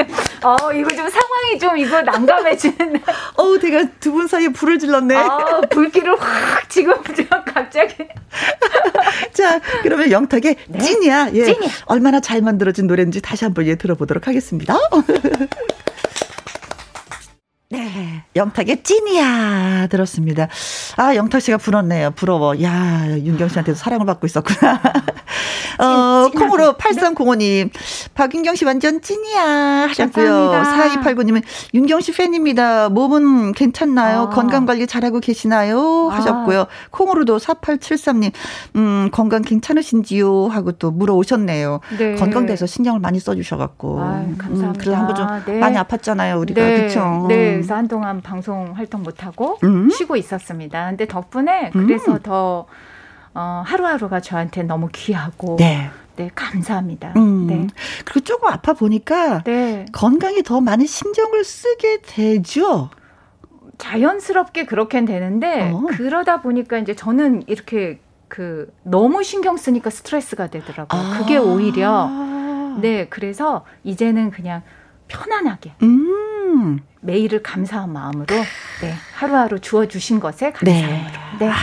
어, 이거 좀 상황이 좀 이거 난감해지는데. 어, 제가 두 분 사이에 불을 질렀네. 아, 불길을 확 지금 갑자기. 자, 그러면 영탁의 네? 찐이야. 예. 찐이야. 얼마나 잘 만들어진 노래인지 다시 한번 예 들어보도록 하겠습니다. 네. 영탁의 찐이야 들었습니다. 아 영탁 씨가 부럽네요. 부러워. 야 윤경 씨한테도 사랑을 받고 있었구나. 어 찐, 콩으로 8305님 박윤경 씨 완전 찐이야 하셨고요. 4289님은 윤경 씨 팬입니다. 몸은 괜찮나요? 아. 건강 관리 잘하고 계시나요? 아. 하셨고요. 아. 콩으로도 4873님 음 건강 괜찮으신지요? 하고 또 물어오셨네요. 네. 건강돼서 신경을 많이 써주셔갖고. 아, 감사합니다. 음, 그래서 한번 좀 네. 많이 아팠잖아요 우리가 네. 그렇죠. 네. 그래서 한동안 방송 활동 못하고 음. 쉬고 있었습니다. 근데 덕분에 음. 그래서 음. 더 어, 하루하루가 저한테 너무 귀하고 네. 네, 감사합니다. 음. 네. 그리고 조금 아파 보니까 네. 건강에 더 많은 신경을 쓰게 되죠. 자연스럽게 그렇게 되는데 어. 그러다 보니까 이제 저는 이렇게 그 너무 신경 쓰니까 스트레스가 되더라고요. 아. 그게 오히려 네, 그래서 이제는 그냥 편안하게 음. 매일을 감사한 마음으로 네, 하루하루 주어 주신 것에 감사함으로. 네. 네. 아,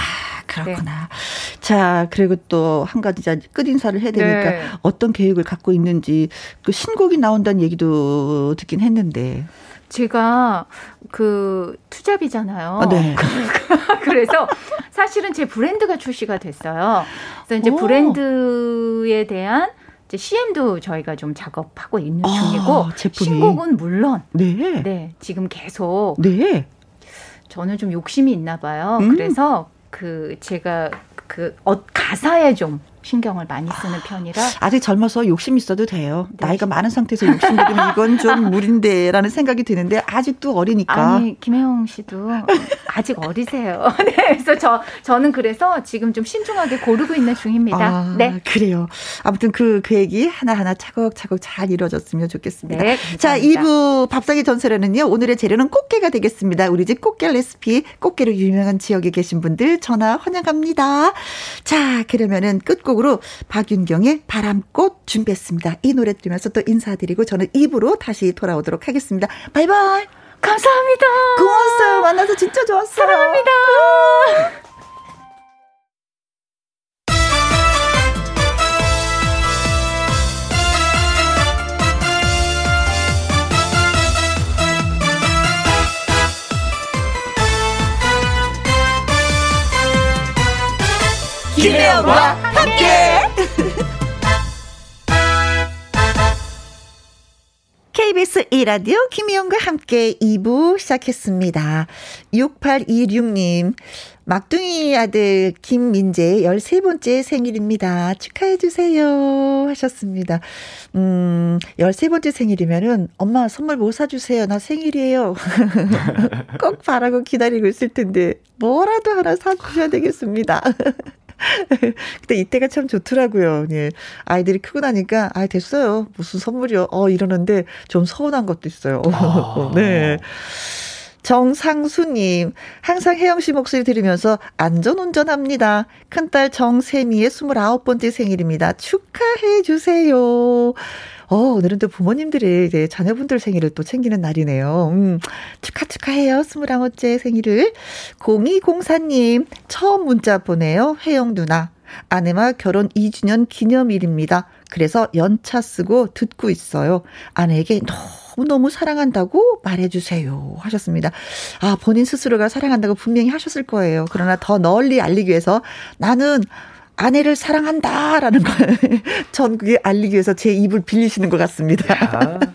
그렇구나. 네. 자, 그리고 또 한 가지 끝 인사를 해야 되니까 네. 어떤 계획을 갖고 있는지 그 신곡이 나온다는 얘기도 듣긴 했는데. 제가 그 투잡이잖아요. 아, 네. 그래서 사실은 제 브랜드가 출시가 됐어요. 그래서 이제 오. 브랜드에 대한 이제 CM도 저희가 좀 작업하고 있는 아, 중이고 제품이. 신곡은 물론 네. 네 지금 계속 네. 저는 좀 욕심이 있나 봐요. 음. 그래서 그 제가 그 어, 가사에 좀 신경을 많이 쓰는 편이라 아직 젊어서 욕심 있어도 돼요. 네. 나이가 많은 상태에서 욕심 부리면 이건 좀 무리인데라는 생각이 드는데 아직도 어리니까. 아니 김혜영 씨도 아직 어리세요. 네, 그래서 저 저는 그래서 지금 좀 신중하게 고르고 있는 중입니다. 아, 네, 그래요. 아무튼 그 계획이 하나 하나 차곡차곡 잘 이루어졌으면 좋겠습니다. 네, 자, 2부 밥상의 전설에는요 오늘의 재료는 꽃게가 되겠습니다. 우리 집 꽃게 레시피 꽃게로 유명한 지역에 계신 분들 전화 환영합니다. 자, 그러면은 끝곡 끝곡으로 박윤경의 바람꽃 준비했습니다. 이 노래 들으면서 또 인사드리고 저는 입으로 다시 돌아오도록 하겠습니다. 바이바이. 감사합니다. 고마웠어요. 만나서 진짜 좋았어요. 사랑합니다. 김혜영과 KBS 1라디오 김희영과 함께 2부 시작했습니다. 6826님, 막둥이 아들 김민재 13번째 생일입니다. 축하해주세요. 하셨습니다. 음, 13번째 생일이면은 엄마 선물 뭐 사주세요. 나 생일이에요. 꼭 바라고 기다리고 있을 텐데, 뭐라도 하나 사주셔야 되겠습니다. 근데 이때가 참 좋더라고요. 예. 아이들이 크고 나니까, 아, 됐어요. 무슨 선물이요. 어, 이러는데 좀 서운한 것도 있어요. 아. 네. 정상수님, 항상 혜영 씨 목소리 들으면서 안전 운전합니다. 큰딸 정세미의 29번째 생일입니다. 축하해 주세요. 어, 오늘은 또 부모님들이 이제 자녀분들 생일을 또 챙기는 날이네요. 음, 축하, 축하해요. 스물아홉째 생일을. 0204님, 처음 문자 보내요. 혜영 누나. 아내와 결혼 2주년 기념일입니다. 그래서 연차 쓰고 듣고 있어요. 아내에게 너무너무 사랑한다고 말해주세요. 하셨습니다. 아, 본인 스스로가 사랑한다고 분명히 하셨을 거예요. 그러나 더 널리 알리기 위해서 나는 아내를 사랑한다라는 걸 전국에 알리기 위해서 제 입을 빌리시는 것 같습니다.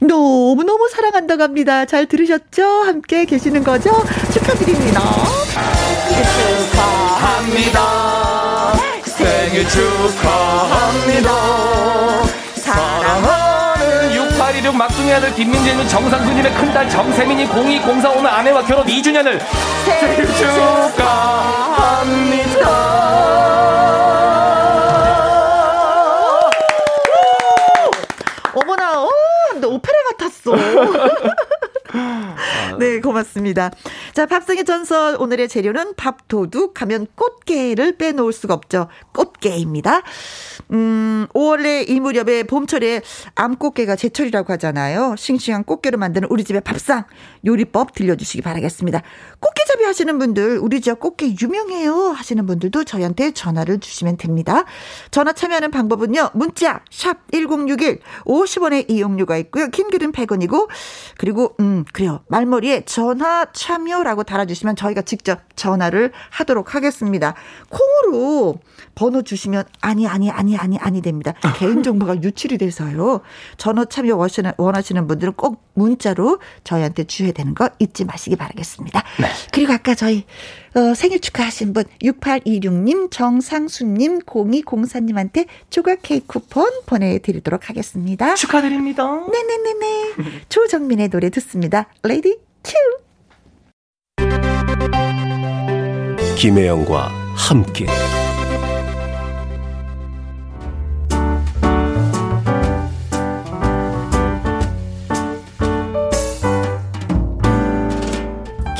너무너무 사랑한다고 합니다. 잘 들으셨죠? 함께 계시는 거죠? 축하드립니다. 생일 축하합니다. 생일 축하합니다. 이륙 막둥이 아들 김민재는 정상수님의 큰딸 정세민이 02045는 아내와 결혼 2주년을 생일 축하합니다. 어머나, 어, 오, 오페라 같았어. 좋습니다. 자, 밥상의 전설 오늘의 재료는 밥도둑 하면 꽃게를 빼놓을 수가 없죠. 꽃게입니다. 음, 5월에 이 무렵에 봄철에 암꽃게가 제철이라고 하잖아요. 싱싱한 꽃게로 만드는 우리 집의 밥상 요리법 들려주시기 바라겠습니다. 꽃게잡이 하시는 분들, 우리 지역 꽃게 유명해요 하시는 분들도 저희한테 전화를 주시면 됩니다. 전화 참여하는 방법은요. 문자 샵 1061, 50원의 이용료가 있고요. 긴 글은 100원이고 그리고 음 그래요. 말머리 에 전화 참여라고 달아주시면 저희가 직접 전화를 하도록 하겠습니다. 콩으로 번호 주시면 아니 아니 아니 아니 아니 됩니다. 개인 정보가 유출이 돼서요. 전화 참여 원하시는 분들은 꼭 문자로 저희한테 주셔야 되는 거 잊지 마시기 바라겠습니다. 네. 그리고 아까 저희 어, 생일 축하하신 분 6826님, 정상수님, 0204님한테 조각 케이크 쿠폰 보내드리도록 하겠습니다. 축하드립니다. 네네네네. 조정민의 노래 듣습니다. 레디 큐. 김혜영과 함께.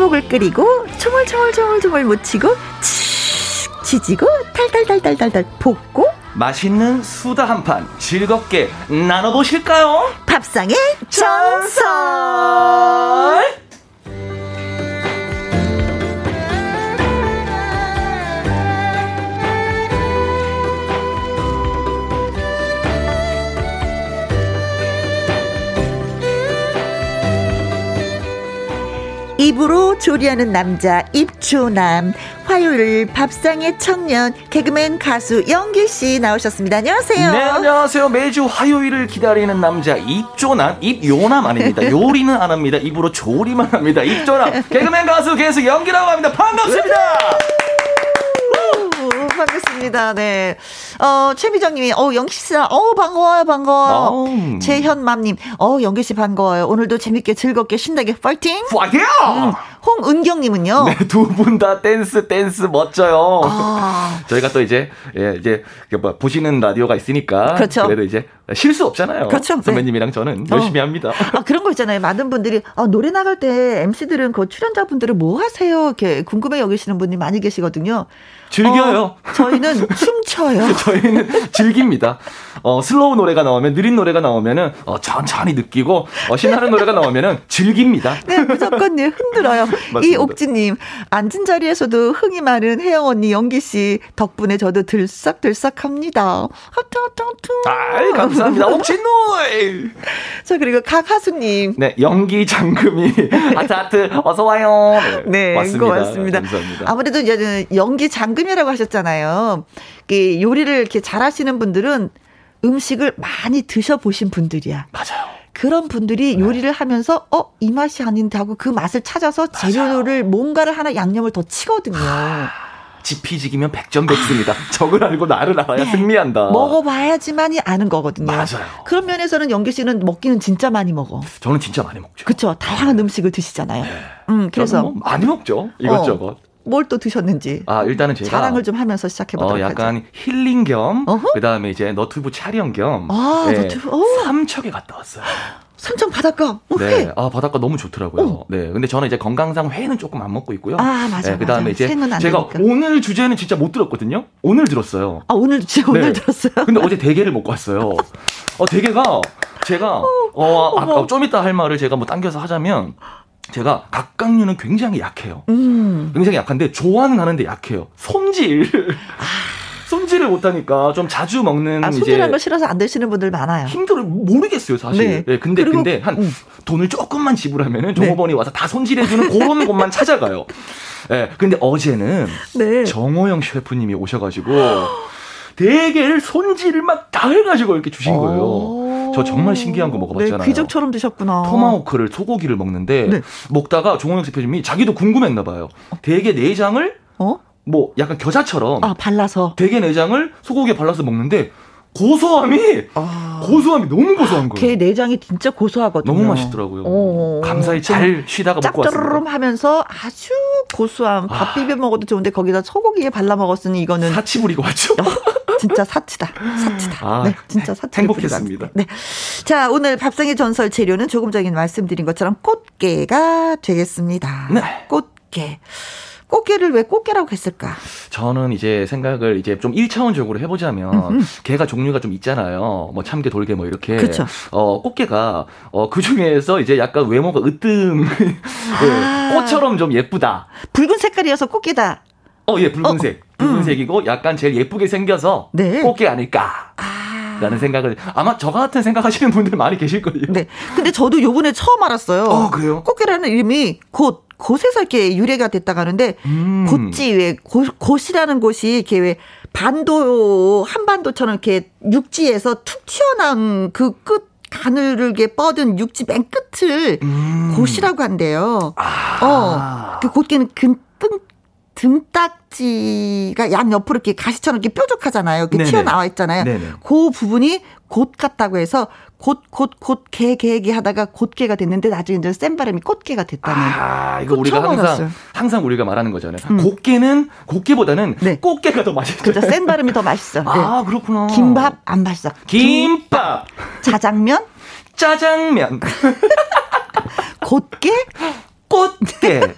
보글보글 끓이고 초물초물초물초물 묻히고 지지고 탈탈탈탈탈탈 볶고 맛있는 수다 한 판 즐겁게 나눠보실까요? 밥상의 전설 입으로 조리하는 남자 입조남 화요일 밥상의 청년 개그맨 가수 영기 씨 나오셨습니다. 안녕하세요. 네 안녕하세요. 매주 화요일을 기다리는 남자 입조남 입요남 아닙니다. 요리는 안 합니다. 입으로 조리만 합니다. 입조남 개그맨 가수 개수 영기라고 합니다. 반갑습니다. 반갑습니다. 네. 어, 최미정님이, 어, 영씨 씨, 어, 반가워요, 반가워요. 음. 재현맘님, 어, 영기 씨 반가워요. 오늘도 재밌게 즐겁게 신나게 파이팅! 파이팅! 음, 홍은경님은요. 네, 두 분 다 댄스 댄스 멋져요. 아. 저희가 또 이제 예, 이제 뭐 보이는 라디오가 있으니까 그렇죠. 그래도 이제 쉴 수 없잖아요. 그렇죠. 선배님이랑 네. 저는 열심히 어. 합니다. 아 그런 거 있잖아요. 많은 분들이 아, 노래 나갈 때 MC들은 그 출연자분들은 뭐 하세요? 이렇게 궁금해 여기시는 분이 많이 계시거든요. 즐겨요. 어, 저희는 춤춰요. 저희는 즐깁니다. 어, slow 노래가 나오면 느린 노래가 나오면은 어, 천천히 느끼고 어, 신나는 노래가 나오면은 즐깁니다. 네, 무조건 네, 흔들어요. 이 옥지님 앉은 자리에서도 흥이 많은 혜영 언니, 영기 씨 덕분에 저도 들썩들썩합니다. 하트 하트 하트. 아, 감사합니다. 옥지님. 자 그리고 각하수님. 네, 영기 장금이 하트 하트 어서 와요. 네, 맞습니다. 고맙습니다. 감사합니다. 아무래도 이제 영기 장금이라고 하셨잖아요. 요리를 이렇게 잘하시는 분들은 음식을 많이 드셔보신 분들이야. 맞아요. 그런 분들이 네. 요리를 하면서 어 이 맛이 아닌데 하고 그 맛을 찾아서 재료를 뭔가를 하나 양념을 더 치거든요. 지피지기면 백전백승이다. 적을 알고 나를 알아야 네. 승리한다. 먹어봐야지만이 아는 거거든요. 맞아요. 그런 면에서는 영기 씨는 먹기는 진짜 많이 먹어. 저는 진짜 많이 먹죠. 그렇죠. 다양한 네. 음식을 드시잖아요. 네. 음, 그래서 뭐 많이 먹죠. 이것저것. 어. 뭘 또 드셨는지. 아, 일단은 제가 자랑을 좀 하면서 시작해 보도록 어, 약간 하죠. 힐링 겸 그다음에 이제 너튜브 촬영 겸 아, 네, 너튜브. 삼척에 갔다 왔어요. 삼척 바닷가. 어, 네. 회. 아, 바닷가 너무 좋더라고요. 어. 네. 근데 저는 이제 건강상 회는 조금 안 먹고 있고요. 아, 맞아. 네, 그다음에 이제 제가 되니까. 오늘 주제는 진짜 못 들었거든요. 오늘 들었어요. 아, 오늘 주제 네. 오늘 들었어요. 근데 어제 대게를 먹고 왔어요. 어, 대게가 제가 어, 아까 좀 이따 할 말을 제가 뭐 당겨서 하자면 제가 각각류는 굉장히 약해요. 음. 굉장히 약한데 좋아는 하는데 약해요. 손질. 아. 손질을 못하니까 좀 자주 먹는 아, 손질하는 거 싫어서 안 드시는 분들 많아요. 힘들어 모르겠어요 사실. 네. 네 근데 그리고, 근데 한 음. 돈을 조금만 지불하면은 종업원이 네. 와서 다 손질해주는 그런 곳만 찾아가요. 네, 근데 어제는 네. 정호영 셰프님이 오셔가지고 대게를 손질을 막 다 해가지고 이렇게 주신 거예요. 저 정말 신기한 거 먹어봤잖아요. 네, 귀족처럼 드셨구나. 토마호크를 소고기를 먹는데 네. 먹다가 종호영 셰프님이 자기도 궁금했나 봐요. 대게 내장을 어? 뭐 약간 겨자처럼 아 발라서 대게 내장을 소고기에 발라서 먹는데 고소함이 아. 고소함이 너무 고소한 거예요. 게 내장이 진짜 고소하거든요. 너무 맛있더라고요. 오. 감사히 잘 쉬다가 먹고 왔습니다. 하면서 아주 고소함 밥 아. 비벼 먹어도 좋은데 거기다 소고기에 발라 먹었으니 이거는 사치 부리고 왔죠. 어, 진짜 사치다. 사치다. 아, 네, 진짜 사치. 행복했습니다. 네. 자, 오늘 밥상의 전설 재료는 조금 전에 말씀드린 것처럼 꽃게가 되겠습니다. 네. 꽃게. 꽃게를 왜 꽃게라고 했을까? 저는 이제 생각을 이제 좀 1차원적으로 해보자면 음흠. 게가 종류가 좀 있잖아요. 뭐 참게, 돌게 뭐 이렇게. 그쵸. 어, 꽃게가 어, 그 중에서 이제 약간 외모가 으뜸 아. 꽃처럼 좀 예쁘다. 붉은 색깔이어서 꽃게다. 어, 예, 붉은색. 어. 붉은색이고 음. 약간 제일 예쁘게 생겨서 네. 꽃게 아닐까. 아. 라는 생각을 아마 저 같은 생각하시는 분들 많이 계실 거예요. 네. 근데 저도 요번에 처음 알았어요. 어, 그래요? 꽃게라는 이름이 곧 곳에서 이렇게 유래가 됐다 가는데 음. 곳지 왜 곳, 곳이라는 곳이 이렇게 왜 반도 한반도처럼 이렇게 육지에서 툭 튀어나온 그 끝 가늘게 을 뻗은 육지 맨 끝을 음. 곳이라고 한대요. 아. 어. 그 곳게는 근, 등딱지가 양 옆으로 이렇게 가시처럼 이렇게 뾰족하잖아요. 이렇게 네네. 튀어나와 있잖아요. 네네. 그 부분이 곧 같다고 해서 곧, 곧, 곧, 개, 개, 개 하다가 곧개가 됐는데 나중에 이제 센 바람이 꽃게가 됐다는. 아, 이거 우리가 항상, 알았어요. 항상 우리가 말하는 거잖아요. 음. 곱게는, 곱게보다는 네. 꽃게가 더 맛있어요. 그죠. 센 바람이 더 맛있어. 아, 네. 그렇구나. 김밥 안 맛있어. 김밥. 자장면. 짜장면. 곧게. 꽃게.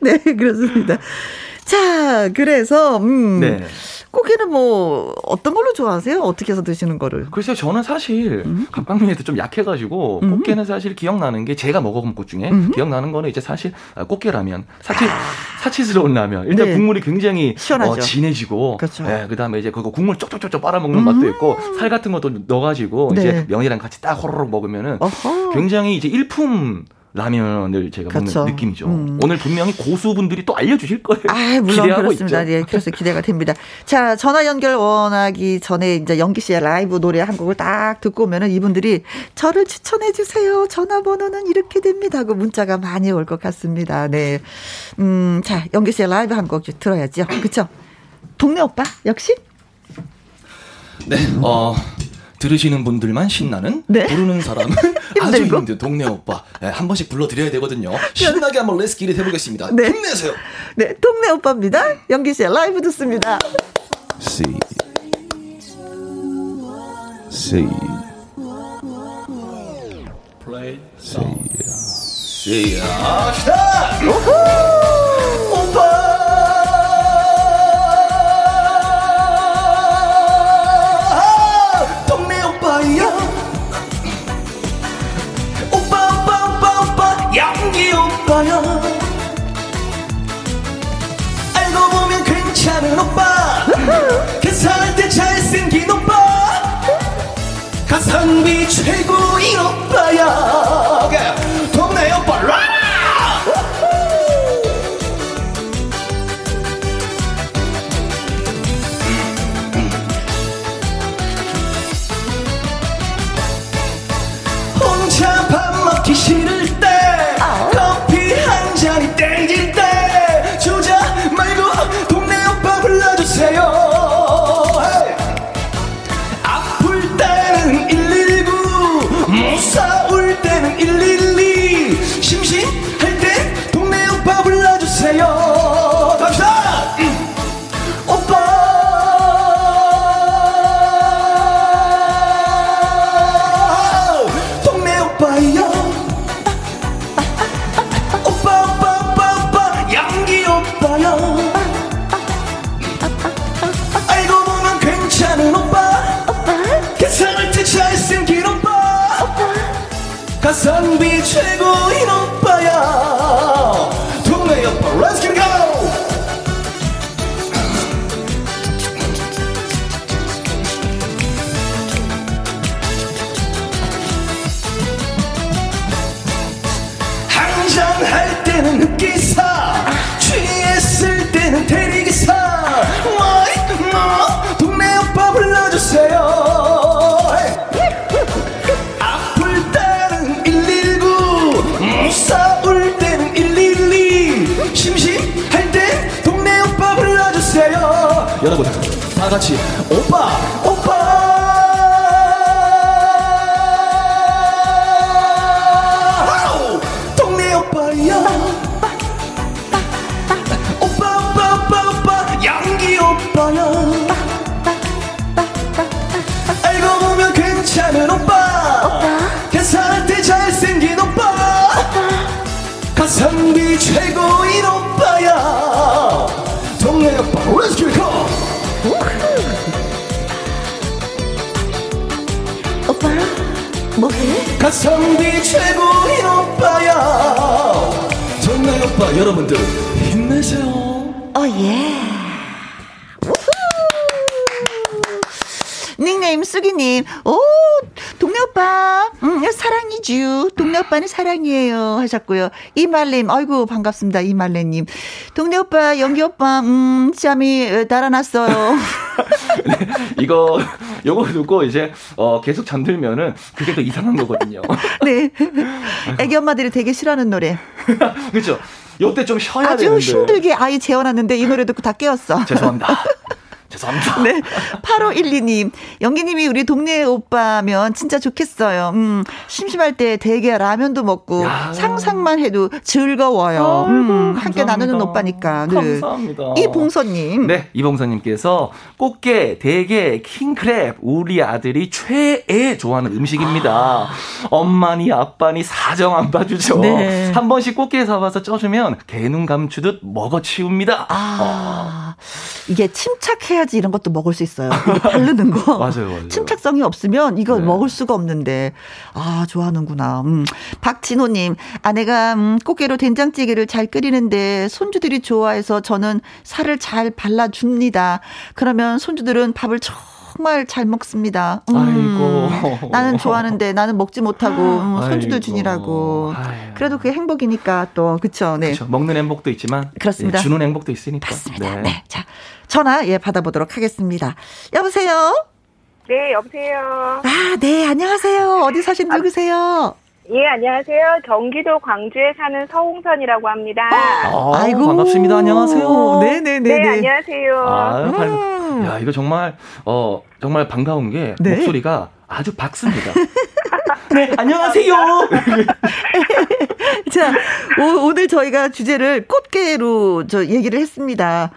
네, 그렇습니다. 자, 그래서, 음. 네. 고기는 뭐 어떤 걸로 좋아하세요? 어떻게 해서 드시는 거를? 글쎄요, 저는 사실 음. 갑각면에도 좀 약해가지고 음. 꽃게는 사실 기억나는 게 제가 먹어본 것 중에 음. 기억나는 거는 이제 사실 꽃게라면 사치 아. 사치스러운 라면 일단 네. 국물이 굉장히 어, 진해지고 그렇죠. 네, 그 다음에 이제 그거 국물 쪽쪽쪽쪽 빨아먹는 맛도 있고 살 같은 것도 넣어가지고 네. 이제 면이랑 같이 딱 호로록 먹으면은 어허. 굉장히 이제 일품 라면을 제가 그렇죠. 먹는 느낌이죠. 음. 오늘 분명히 고수분들이 또 알려주실 거예요. 아, 물론 그렇습니다. 예, 그래서 기대가 됩니다. 자, 전화 연결 원하기 전에 이제 연기 씨의 라이브 노래 한 곡을 딱 듣고 오면은 이분들이 저를 추천해 주세요. 전화번호는 이렇게 됩니다. 하고 문자가 많이 올 것 같습니다. 네. 음, 자, 연기 씨의 라이브 한 곡 들어야죠. 그쵸? 동네 오빠? 역시? 네, 어. 들으시는 분들만 신나는 네. 부르는 사람은 아주 힘든 동네 오빠 네, 한 번씩 불러드려야 되거든요. 신나게 한번 let's get it 해보겠습니다. 네. 힘내세요. 네, 동네 오빠입니다. 영기 씨의 라이브 듣습니다. See, see, play, see, see, 아, 오빠. 계산할 때 잘생긴 오빠. 가성비 최고인 오빠야 가성비 최고인 오빠야. 동네 오빠 Let's get go. 한잔할 때는 흑기사 다 같이 오빠 오빠! 동네 오빠야. 오빠 오빠 오빠 오빠. 양기 오빠야. 알고 보면 괜찮은 오빠. 계산할 때 잘생긴 오빠. 가성비 최고인 오빠 가성비 최고인 오빠야. 동네 오빠. 여러분들 힘내세요. 어, 예. 닉네임 쓰기님, 오, 동네 오빠, 음, 사랑이죠. 동네 오빠는 사랑이에요. 하셨고요. 이말님, 아이고, 반갑습니다. 이말레님. 동네 오빠, 연기 오빠, 음, 짬이 달아났어요. 네, 이거 요거 듣고 이제 어 계속 잠들면은 그게 더 이상한 거거든요. 네. 애기 엄마들이 되게 싫어하는 노래. 그렇죠. 요때 좀 쉬어야 아주 되는데. 힘들게 아이 재워놨는데 이 노래 듣고 다 깨웠어. 죄송합니다. 죄송합니다. 네. 8512님, 연기님이 우리 동네 오빠면 진짜 좋겠어요. 음, 심심할 때 대게 라면도 먹고 야. 상상만 해도 즐거워요. 아이고, 음, 함께 감사합니다. 나누는 오빠니까. 늘. 감사합니다. 이봉서님. 네, 이봉서님께서 꽃게, 대게, 킹크랩 우리 아들이 최애 좋아하는 음식입니다. 엄마니 아빠니 사정 안 봐주죠. 네. 한 번씩 꽃게 사와서 쪄주면 개눈 감추듯 먹어치웁니다. 아, 이게 침착해야 지 이런 것도 먹을 수 있어요. 바르는 거. 맞아요, 맞아요. 침착성이 없으면 이거 네. 먹을 수가 없는데. 아, 좋아하는구나. 음. 박진호님, 아내가 음, 꽃게로 된장찌개를 잘 끓이는데 손주들이 좋아해서 저는 살을 잘 발라줍니다. 그러면 손주들은 밥을 정말 잘 먹습니다. 음, 아이고. 나는 좋아하는데 나는 먹지 못하고 음, 손주들. 아유. 그래도 그게 행복이니까 또 그쵸. 네. 그렇죠. 먹는 행복도 있지만 그렇습니다. 예, 주는 행복도 있으니까. 맞습니다. 네. 자, 전화 예 받아보도록 하겠습니다. 여보세요. 네, 여보세요. 아, 네, 안녕하세요. 어디 사신 누구세요? 예, 안녕하세요. 경기도 광주에 사는 서홍선이라고 합니다. 아, 아이고 반갑습니다. 안녕하세요. 네, 네, 네. 네, 안녕하세요. 아, 음. 야, 이거 정말 어 정말 반가운 게 네. 목소리가 아주 박습니다. 네, 안녕하세요. 자, 오, 늘 저희가 주제를 꽃게로 저 얘기를 했습니다.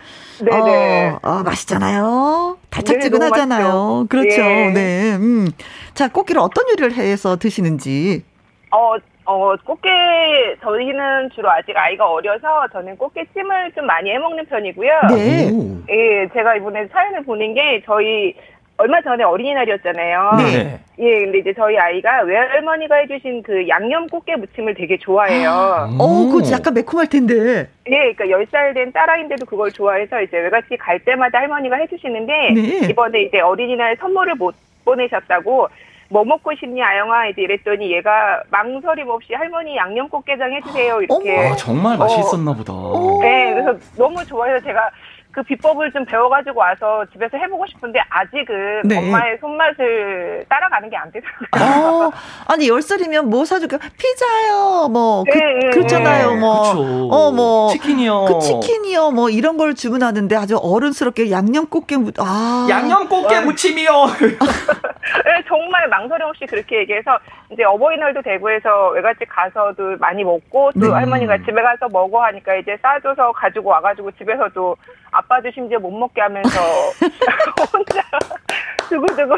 네네. 어, 어, 맛있잖아요. 달짝지근하잖아요. 네, 그렇죠. 예. 네. 음. 자, 꽃게를 어떤 요리를 해서 드시는지. 어, 어, 꽃게, 저희는 주로 아직 아이가 어려서 저는 꽃게찜을 좀 많이 해 먹는 편이고요. 네. 예, 제가 이번에 사연을 보낸 게 저희 얼마 전에 어린이날이었잖아요. 네. 예, 근데 이제 저희 아이가 외할머니가 해주신 그 양념 꽃게 무침을 되게 좋아해요. 어, 그거 약간 매콤할 텐데. 예, 그러니까 10살 된 딸아이인데도 그걸 좋아해서 이제 외갓집 갈 때마다 할머니가 해주시는데, 네. 이번에 이제 어린이날 선물을 못 보내셨다고, 뭐 먹고 싶니 아영아 이제 이랬더니 얘가 망설임 없이 할머니 양념 꽃게장 해주세요 이렇게. 아, 정말 맛있었나 보다. 네, 그래서 너무 좋아해서 제가 그 비법을 좀 배워가지고 와서 집에서 해보고 싶은데 아직은 네. 엄마의 손맛을 따라가는 게 안 되더라고요. 어, 아니 열 살이면 뭐 사줄까? 피자요, 뭐 그, 네, 그렇잖아요, 네. 뭐, 그쵸. 어, 뭐 치킨이요, 그 치킨이요, 뭐 이런 걸 주문하는데 아주 어른스럽게 양념 꽃게 무, 아 양념 꽃게 무침이요. 네, 정말 망설임 없이 그렇게 얘기해서 이제 어버이날도 대구에서 외갓집 가서도 많이 먹고 또 네. 할머니가 집에 가서 먹어 하니까 이제 싸줘서 가지고 와가지고 집에서도 아빠도 심지어 못 먹게 하면서 혼자 두고두고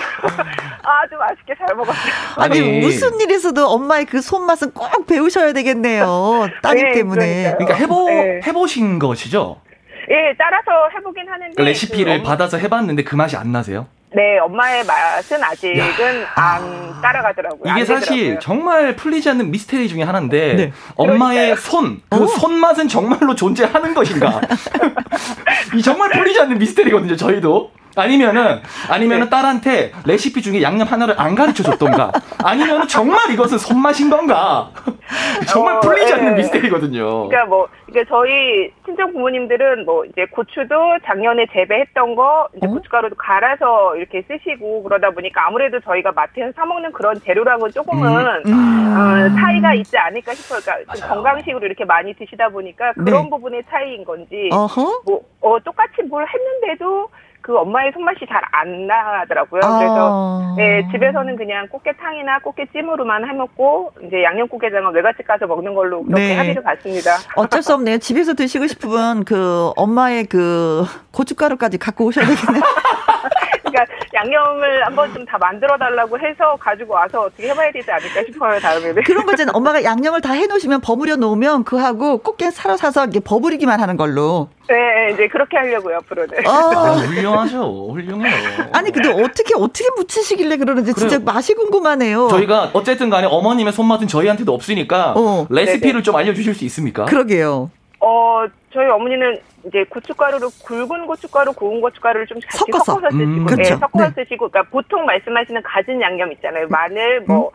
아주 맛있게 잘 먹었어요. 아니, 아니, 무슨 일에서도 엄마의 그 손맛은 꼭 배우셔야 되겠네요. 따님 네, 때문에. 그러니까 해보 네. 해보신 것이죠? 예, 따라서 해보긴 하는데 그 레시피를 그 받아서 해봤는데 그 맛이 안 나세요? 네, 엄마의 맛은 아직은 야. 안 따라가더라고요. 이게 사실 정말 풀리지 않는 미스테리 중에 하나인데 네. 엄마의 그러니까요. 손, 그 어? 손맛은 정말로 존재하는 것인가? 이 정말 풀리지 않는 미스테리거든요, 저희도. 아니면은 아니면은 네. 딸한테 레시피 중에 양념 하나를 안 가르쳐 줬던가 아니면은 정말 이것은 손맛인 건가 정말 어, 풀리지 않는 네. 미스테리거든요. 그러니까 뭐 그러니까 저희 친정 부모님들은 뭐 이제 고추도 작년에 재배했던 거 이제 어? 고춧가루도 갈아서 이렇게 쓰시고 그러다 보니까 아무래도 저희가 마트에서 사 먹는 그런 재료랑은 조금은 음, 음. 어, 차이가 있지 않을까 싶어요. 그러니까 건강식으로 이렇게 많이 드시다 보니까 그런 네. 부분의 차이인 건지 어허? 뭐 어, 똑같이 뭘 했는데도 그 엄마의 손맛이 잘 안 나더라고요. 아. 그래서 네, 집에서는 그냥 꽃게탕이나 꽃게찜으로만 해먹고 이제 양념꽃게장은 외갓집 가서 먹는 걸로 그렇게 네. 합의를 봤습니다. 어쩔 수 없네요. 집에서 드시고 싶으면 그 엄마의 그 고춧가루까지 갖고 오셔야 되겠네요. 그러니까 양념을 한번 좀 다 만들어 달라고 해서 가지고 와서 어떻게 해봐야 되지 않을까 싶어요 다음에는. 그런 거잖아. 엄마가 양념을 다 해놓으시면 버무려 놓으면 그하고 꽃게 사러 사서 이게 버무리기만 하는 걸로. 네, 이제 그렇게 하려고요 앞으로는. 아, 훌륭하죠, 훌륭해요. 아니 근데 어떻게 어떻게 무치시길래 그러는지 그래. 진짜 맛이 궁금하네요. 저희가 어쨌든 간에 어머님의 손맛은 저희한테도 없으니까 어. 레시피를 네네. 좀 알려주실 수 있습니까? 그러게요. 어, 저희 어머니는 이제 고춧가루를 굵은 고춧가루, 고운 고춧가루를 좀 같이 섞어서, 섞어서 쓰시고, 음, 그렇죠. 네, 섞어서 네. 쓰시고, 그러니까 보통 말씀하시는 가진 양념 있잖아요. 마늘, 뭐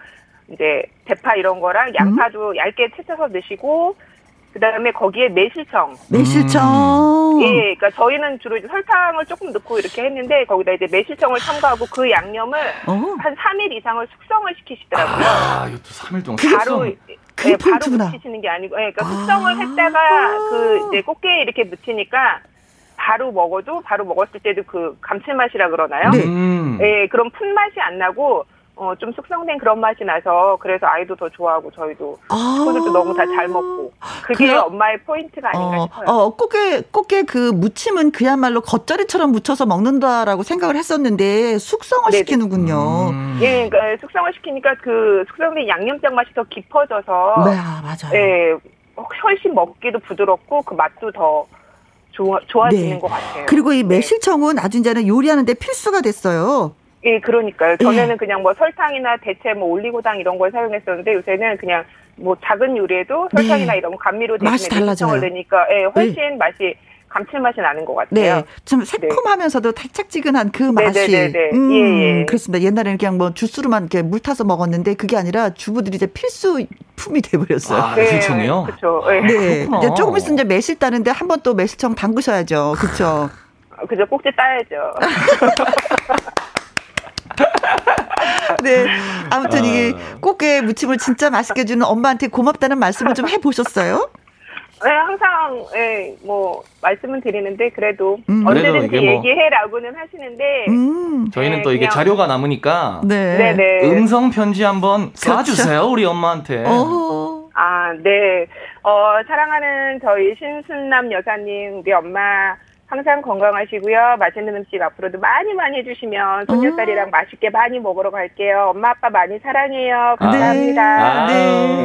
음. 이제 대파 이런 거랑 양파도 음. 얇게 채쳐서 넣으시고, 그 다음에 거기에 매실청. 매실청. 예, 그러니까 저희는 주로 이제 설탕을 조금 넣고 이렇게 했는데 거기다 이제 매실청을 첨가하고 그 양념을 어. 한 3일 이상을 숙성을 시키시더라고요. 아, 이것도 3일 동안 바로 네, 바로 묻히시는 게 아니고, 네, 그러니까 숙성을 아~ 했다가 그 이제 꽃게 이렇게 묻히니까 바로 먹어도 바로 먹었을 때도 그 감칠맛이라 그러나요? 네. 네, 그런 푼맛이 안 나고 어, 좀 숙성된 그런 맛이 나서 그래서 아이도 더 좋아하고 저희도 아~ 친구들도 너무 다 잘 먹고 그게 그래? 엄마의 포인트가 아닌가 어, 싶어요. 어, 꽃게 꽃게 그 무침은 그야말로 겉절이처럼 무쳐서 먹는다라고 생각을 했었는데 숙성을 네네. 시키는군요. 음. 예, 그러니까 숙성을 시키니까 그 숙성된 양념장 맛이 더 깊어져서 네, 맞아요. 예, 훨씬 먹기도 부드럽고 그 맛도 더 좋아, 좋아지는 네. 것 같아요. 그리고 이 네. 매실청은 아주 이제는 요리하는데 필수가 됐어요. 예, 그러니까요. 전에는 예. 그냥 뭐 설탕이나 대체 뭐 올리고당 이런 걸 사용했었는데 요새는 그냥 뭐 작은 요리에도 설탕이나 네. 이런 감미료 대신에 설탕을 넣으니까 예, 훨씬 네. 맛이 감칠맛이 나는 것 같아요. 네, 좀 새콤하면서도 네. 달짝지근한 그 맛이. 네네네. 음, 예, 예. 그렇습니다. 옛날에는 그냥 뭐 주스로만 이렇게 물 타서 먹었는데 그게 아니라 주부들이 이제 필수품이 돼버렸어요. 아, 매실청이요? 네, 그렇죠. 네. 네. 이제 조금 있으면 이제 매실 따는데 한 번 또 매실청 담그셔야죠. 그렇죠. 그죠. 꼭지 따야죠. 네. 아무튼 이게 아. 꽃게 무침을 진짜 맛있게 주는 엄마한테 고맙다는 말씀을 좀 해보셨어요? 네, 항상 예, 뭐 말씀은 드리는데 그래도 음. 언제든지 뭐 얘기해라고는 하시는데 음. 저희는 네, 또 이게 자료가 남으니까 네. 네, 네. 음성 편지 한번 그렇죠. 쏴주세요 우리 엄마한테. 어. 아, 네. 어, 사랑하는 저희 신순남 여사님, 우리 엄마 항상 건강하시고요. 맛있는 음식 앞으로도 많이 많이 해주시면 손녀딸이랑 음. 맛있게 많이 먹으러 갈게요. 엄마 아빠 많이 사랑해요. 감사합니다. 네. 아,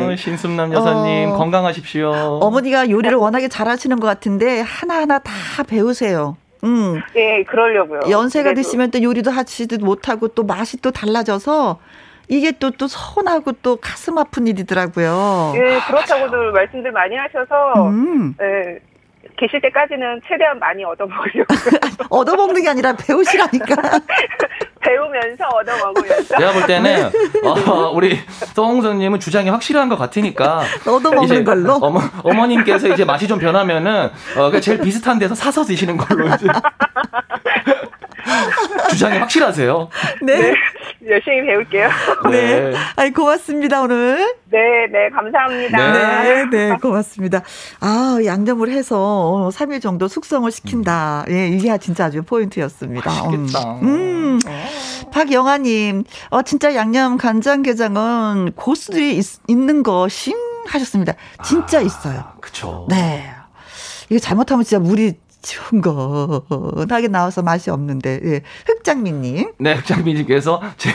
네. 신순남 여사님 어, 건강하십시오. 어머니가 요리를 워낙에 잘하시는 것 같은데 하나하나 다 배우세요. 음. 예, 그러려고요. 연세가 그래도. 드시면 또 요리도 하지도 못하고 또 맛이 또 달라져서 이게 또, 또 서운하고 또 가슴 아픈 일이더라고요. 예, 그렇다고도 말씀들 많이 하셔서, 음. 예, 계실 때까지는 최대한 많이 얻어먹으려고. 얻어먹는 게 아니라 배우시라니까. 배우면서 얻어먹으면서. 제가 볼 때는, 어, 우리 서홍선님은 주장이 확실한 것 같으니까. 얻어먹는 걸로? 어머, 어머님께서 이제 맛이 좀 변하면은, 어, 제일 비슷한 데서 사서 드시는 걸로 이제. 주장이 확실하세요. 네. 네. 열심히 배울게요. 네. 네. 아이, 고맙습니다, 오늘. 네, 네, 감사합니다. 네, 네, 고맙습니다. 아, 양념을 해서 3일 정도 숙성을 시킨다. 음. 예, 이게 진짜 아주 포인트였습니다. 맛있겠다. 음. 음. 박영아님, 어, 진짜 양념 간장게장은 고수들이 있, 있는 것임 하셨습니다. 진짜 아, 있어요. 그쵸. 네. 이거 잘못하면 진짜 물이 시원하게 나와서 맛이 없는데 예. 흑장미님. 네, 흑장미님께서 제,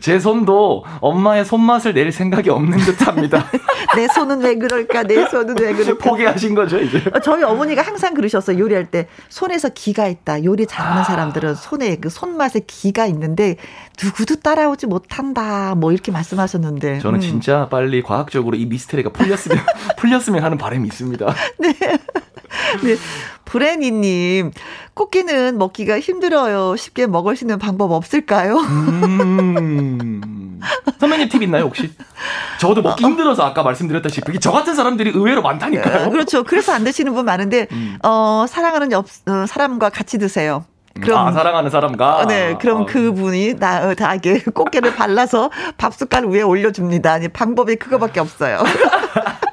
제 손도 엄마의 손맛을 낼 생각이 없는 듯합니다. 내 손은 왜 그럴까? 내 손은 왜 그럴까? 포기하신 거죠 이제? 어, 저희 어머니가 항상 그러셨어요. 요리할 때 손에서 기가 있다. 요리 잘하는 아. 사람들은 손에 그 손맛에 기가 있는데 누구도 따라오지 못한다. 뭐 이렇게 말씀하셨는데. 저는 음. 진짜 빨리 과학적으로 이 미스테리가 풀렸으면 풀렸으면 하는 바람이 있습니다. 네. 네. 브레니님, 꽃게는 먹기가 힘들어요. 쉽게 먹을 수 있는 방법 없을까요? 음. 선배님 팁 있나요, 혹시? 저도 먹기 힘들어서 아까 말씀드렸다시피 저 같은 사람들이 의외로 많다니까요. 어, 그렇죠. 그래서 안 드시는 분 많은데, 음. 어, 사랑하는 옆, 어, 사람과 같이 드세요. 그럼 아, 사랑하는 사람과 어, 네 그럼 아, 그분이 나 다하게 꽃게를 발라서 밥 숟갈 위에 올려줍니다. 아니 방법이 그거밖에 없어요.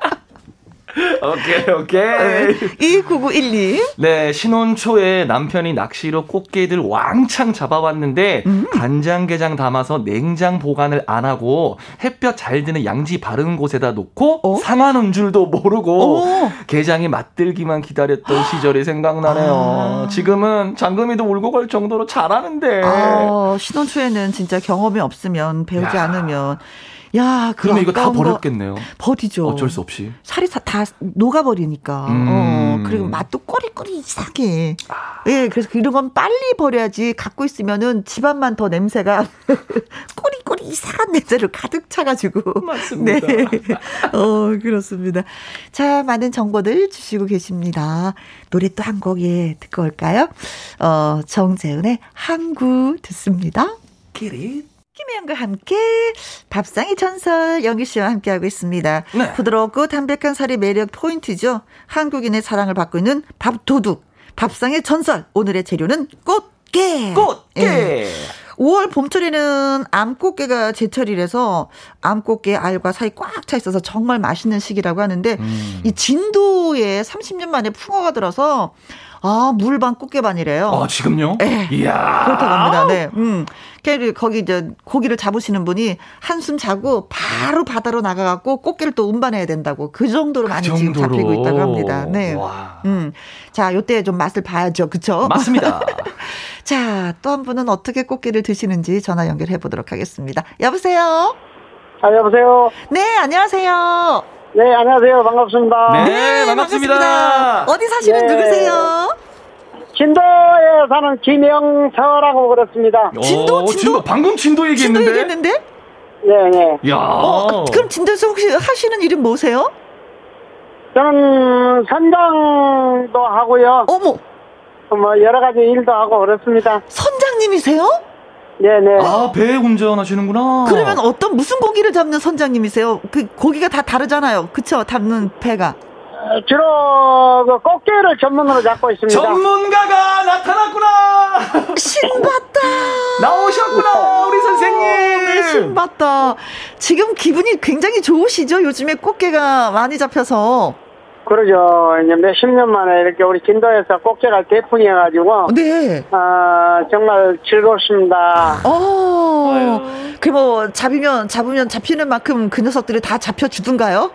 오케이, 오케이. 2991님. 네, 신혼 초에 남편이 낚시로 꽃게들 왕창 잡아왔는데, 음. 간장게장 담아서 냉장 보관을 안 하고, 햇볕 잘 드는 양지 바른 곳에다 놓고, 어? 상하는 줄도 모르고, 오. 게장이 맛들기만 기다렸던 시절이 생각나네요. 아. 지금은 장금이도 울고 갈 정도로 잘하는데. 아, 신혼 초에는 진짜 경험이 없으면, 배우지 야. 않으면, 야, 그러면 이거 다 버렸겠네요. 버리죠. 어쩔 수 없이. 살이 다, 다 녹아버리니까. 음. 어, 그리고 맛도 꼬리꼬리 이상해. 아. 예, 그래서 이런 건 빨리 버려야지 갖고 있으면은 집안만 더 냄새가 꼬리꼬리 이상한 냄새를 가득 차가지고. 맞습니다. 네. 어, 그렇습니다. 자, 많은 정보들 주시고 계십니다. 노래 또 한 곡, 예, 듣고 올까요? 어, 정재은의 항구 듣습니다. 기릿. 김혜영과 함께 밥상의 전설 영기 씨와 함께하고 있습니다. 네. 부드럽고 담백한 살이 매력 포인트죠. 한국인의 사랑을 받고 있는 밥도둑. 밥상의 전설. 오늘의 재료는 꽃게. 꽃게. 예. 5월 봄철에는 암꽃게가 제철이라서 암꽃게 알과 살이 꽉 차 있어서 정말 맛있는 시기라고 하는데 음. 이 진도에 30년 만에 풍어가 들어서 아, 물반 꽃게반이래요. 아, 지금요? 네. 이야. 그렇다고 합니다. 네. 음. 거기 이제 고기를 잡으시는 분이 한숨 자고 바로 바다로 나가갖고 꽃게를 또 운반해야 된다고 그 정도로 그 많이 정도로. 지금 잡히고 있다고 합니다. 네. 와. 음. 자, 요때 좀 맛을 봐야죠. 그쵸? 맞습니다. 자, 또 한 분은 어떻게 꽃게를 드시는지 전화 연결해 보도록 하겠습니다. 여보세요? 아, 여보세요? 네, 안녕하세요. 네, 안녕하세요. 반갑습니다. 네, 네 반갑습니다. 반갑습니다. 어디 사시는 네. 누구세요? 진도에 사는 김영서라고 그렇습니다. 진도, 진도? 진도? 방금 진도 얘기했는데? 진도 얘기했는데? 네, 네. 야. 어, 그럼 진도에서 혹시 하시는 일은 뭐세요? 저는 선장도 하고요. 어머. 뭐 여러 가지 일도 하고 그렇습니다. 선장님이세요? 네네. 아, 배 운전하시는구나. 그러면 어떤, 무슨 고기를 잡는 선장님이세요? 그 고기가 다 다르잖아요. 그쵸? 잡는 배가. 주로 그 꽃게를 전문으로 잡고 있습니다. 전문가가 나타났구나. 신봤다. 나오셨구나 우리 선생님. 네, 신봤다. 지금 기분이 굉장히 좋으시죠? 요즘에 꽃게가 많이 잡혀서. 그러죠. 이제 몇십 년 만에 이렇게 우리 진도에서 꽃게가 대풍이어가지고. 네. 아, 정말 즐겁습니다. 어. 그 뭐 잡으면, 잡으면 잡히는 만큼 그 녀석들이 다 잡혀주던가요?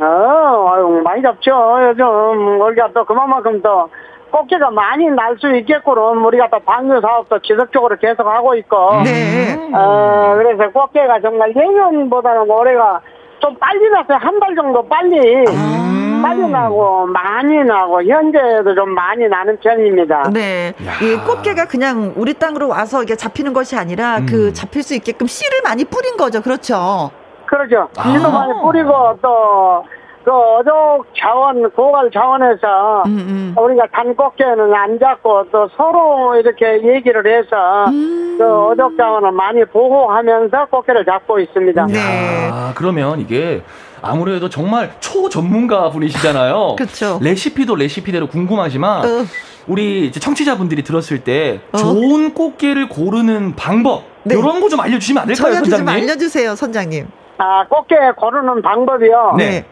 어, 아유, 많이 잡죠. 요즘 우리가 또 그만큼 또 꽃게가 많이 날 수 있게끔 우리가 또 방류 사업도 지속적으로 계속 하고 있고. 네. 어, 그래서 꽃게가 정말 예년보다는 올해가 좀 빨리 났어요. 한 달 정도 빨리. 아. 빨리 나고 많이 나고 현재도 좀 많이 나는 편입니다. 네. 이 꽃게가 그냥 우리 땅으로 와서 이게 잡히는 것이 아니라 음. 그 잡힐 수 있게끔 씨를 많이 뿌린 거죠. 그렇죠. 그렇죠. 씨도 아. 많이 뿌리고 또 그 어족 자원, 고갈 자원에서 음, 음. 우리가 단꽃게는 안 잡고 또 서로 이렇게 얘기를 해서 음. 그 어족 자원을 많이 보호하면서 꽃게를 잡고 있습니다. 네. 야, 그러면 이게 아무래도 정말 초전문가 분이시잖아요. 그렇죠. 레시피도 레시피대로 궁금하지만 어. 우리 청취자분들이 들었을 때 어. 좋은 꽃게를 고르는 방법 네. 이런 거 좀 알려주시면 안 될까요, 선장님? 좀 알려주세요, 선장님. 아, 꽃게 고르는 방법이요. 네.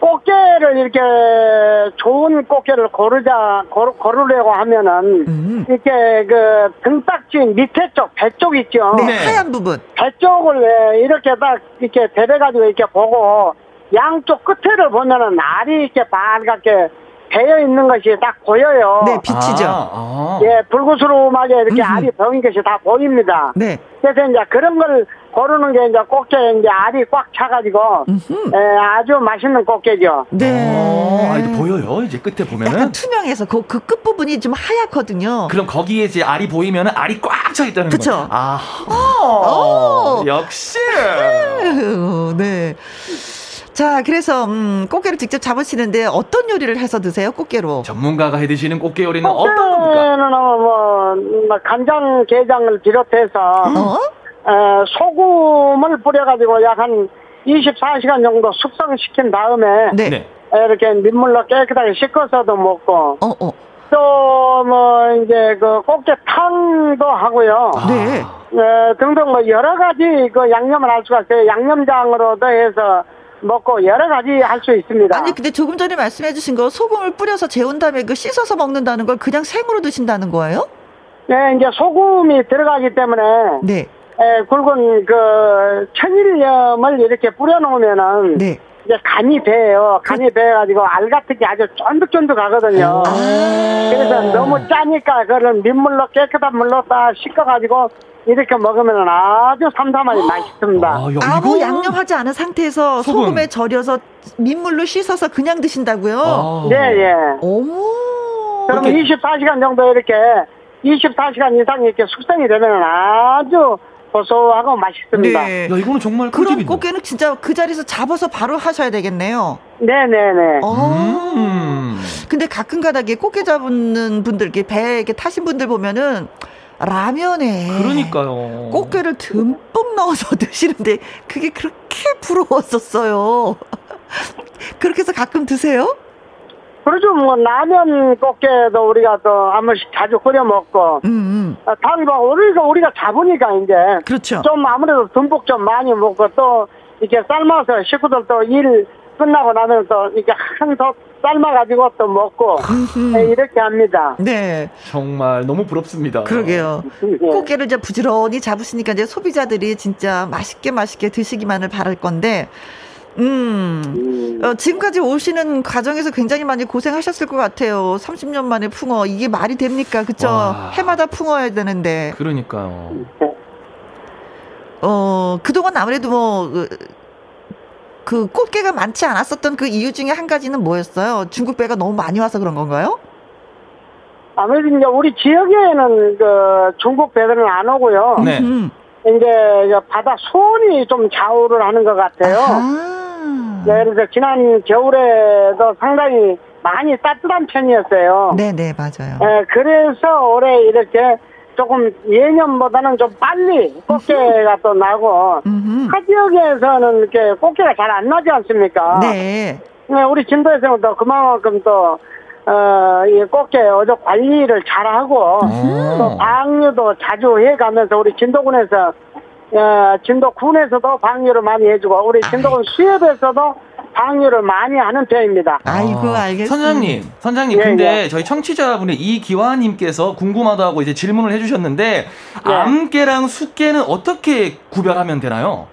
꽃게를 이렇게 좋은 꽃게를 고르자 고르, 고르려고 하면은 음. 이렇게 그 등딱지 밑에 쪽 배 쪽 있죠. 네, 네. 하얀 부분. 배 쪽을 이렇게 딱 이렇게 대대 가지고 이렇게 보고 양쪽 끝에를 보면은 알이 이렇게 빨갛게 배어 있는 것이 딱 보여요. 네, 비치죠. 아, 아. 예, 불구스름하게 이렇게 음흠. 알이 보인 것이 다 보입니다. 네. 그래서 이제 그런 걸 고르는 게 이제 꽃게 이제 알이 꽉 차가지고 예, 아주 맛있는 꽃게죠. 네. 어, 아, 이제 보여요. 이제 끝에 보면은 약간 투명해서 그, 그 끝부분이 좀 하얗거든요. 그럼 거기에 이제 알이 보이면은 알이 꽉 차 있다는 거죠. 그쵸? 아, 어, 역시. 네. 자, 그래서 음, 꽃게를 직접 잡으시는데 어떤 요리를 해서 드세요? 꽃게로? 전문가가 해 드시는 꽃게 요리는 어떤 겁니까? 꽃게는 뭐, 뭐 간장, 게장을 비롯해서 어? 에, 소금을 뿌려가지고 약 한 24시간 정도 숙성시킨 다음에 네. 네. 이렇게 민물로 깨끗하게 씻어서도 먹고 어, 어. 또뭐 이제 그 꽃게탕도 하고요. 아. 네. 에, 등등 뭐 여러 가지 그 양념을 할 수가 있어요. 양념장으로도 해서 먹고 여러 가지 할 수 있습니다. 아니 근데 조금 전에 말씀해 주신 거 소금을 뿌려서 재운 다음에 그 씻어서 먹는다는 걸 그냥 생으로 드신다는 거예요? 네, 이제 소금이 들어가기 때문에 네. 에, 굵은 그 천일염을 이렇게 뿌려놓으면은 네. 이제 간이 배요. 간이 배가지고 알 같은 게 아주 쫀득쫀득하거든요. 아~ 그래서 너무 짜니까 그걸 민물로 깨끗한 물로 딱 씻어가지고 이렇게 먹으면 아주 삼삼하게 맛있습니다. 아, 야, 아무 양념하지 않은 상태에서 소금. 에 절여서 민물로 씻어서 그냥 드신다고요? 아. 네, 예. 어머. 그럼 이렇게. 24시간 정도 이렇게 24시간 이상 이렇게 숙성이 되면 아주 고소하고 맛있습니다. 네. 야, 이거는 정말 그럼 꽃게는 진짜 그 자리에서 잡아서 바로 하셔야 되겠네요. 네네네. 어. 음. 근데 가끔 가다게 꽃게 잡는 분들, 배에 이렇게 타신 분들 보면은 라면에 그러니까요. 꽃게를 듬뿍 넣어서 드시는데 그게 그렇게 부러웠었어요. 그렇게 해서 가끔 드세요? 그렇죠. 뭐 라면 꽃게도 우리가 또 한 번씩 자주 끓여 먹고. 음, 음. 아, 당과 우리가 우리가 잡으니까 이제 그렇죠. 좀 아무래도 듬뿍 좀 많이 먹고 또 이렇게 삶아서 식구들 또 일 끝나고 나면 또 이렇게 한솥 삶아가지고 또 먹고 네, 이렇게 합니다. 네. 정말 너무 부럽습니다. 그러게요. 네. 꽃게를 이제 부지런히 잡으시니까 이제 소비자들이 진짜 맛있게 맛있게 드시기만을 바랄 건데 음. 음. 어, 지금까지 오시는 과정에서 굉장히 많이 고생하셨을 것 같아요. 30년 만에 풍어. 이게 말이 됩니까? 그쵸? 와. 해마다 풍어야 되는데. 그러니까요. 어, 그동안 아무래도 뭐, 그, 그 꽃게가 많지 않았었던 그 이유 중에 한 가지는 뭐였어요? 중국 배가 너무 많이 와서 그런 건가요? 아무래도 이제 우리 지역에는 그 중국 배들은 안 오고요. 네. 이제 바다 수온이 좀 좌우를 하는 것 같아요. 아. 네, 그래서 지난 겨울에도 상당히 많이 따뜻한 편이었어요. 네네, 네, 맞아요. 네, 그래서 올해 이렇게 조금 예년보다는 좀 빨리 꽃게가 또 나고, 타 지역에서는 이렇게 꽃게가 잘 안 나지 않습니까? 네. 네, 우리 진도에서는 또 그만큼 또 어, 이 꽃게 어적 관리를 잘하고, 음. 또 방류도 자주 해가면서 우리 진도군에서, 어, 진도 군에서도 방류를 많이 해주고, 우리 진도군 수협에서도 방류를 많이 하는 편입니다. 아이고, 아, 알겠습니다. 선장님, 선장님, 예, 근데 예. 저희 청취자분의 이기화님께서 궁금하다고 이제 질문을 해주셨는데, 예. 암깨랑 숫깨는 어떻게 구별하면 되나요?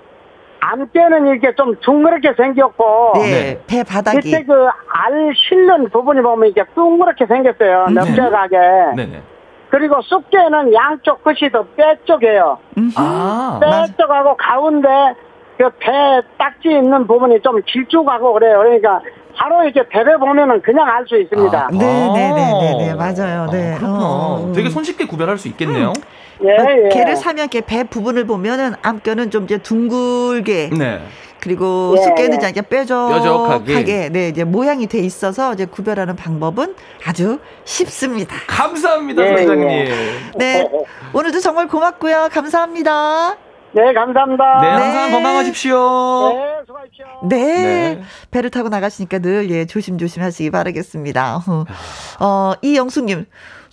암깨는 이렇게 좀 둥그렇게 생겼고 네, 네. 배 바닥이 밑에 그 알 실는 부분이 보면 이렇게 둥그렇게 생겼어요. 음. 넓적하게. 네. 네. 그리고 쑥깨는 양쪽 끝이 더 빼쪽이에요. 아, 빼쪽하고 가운데 그 배 딱지 있는 부분이 좀 길쭉하고 그래요. 그러니까 바로 이렇게 배를 보면은 그냥 알 수 있습니다. 아, 네네네네 네, 네, 네, 맞아요. 네. 아, 그렇구나. 어. 되게 손쉽게 구별할 수 있겠네요. 음. 예, 어, 예. 개를 사면 배 부분을 보면은 암뼈는 좀 이제 둥글게. 네. 그리고 예, 숫개는 예. 이제 뾰족하게 네 이제 모양이 돼 있어서 이제 구별하는 방법은 아주 쉽습니다. 감사합니다, 예, 소장님. 예. 네 오늘도 정말 고맙고요. 감사합니다. 네, 감사합니다. 네, 항상 네. 건강하십시오. 네, 수고하십시오. 네, 네. 배를 타고 나가시니까 늘 예, 조심조심 하시기 바라겠습니다. 어, 이영숙님,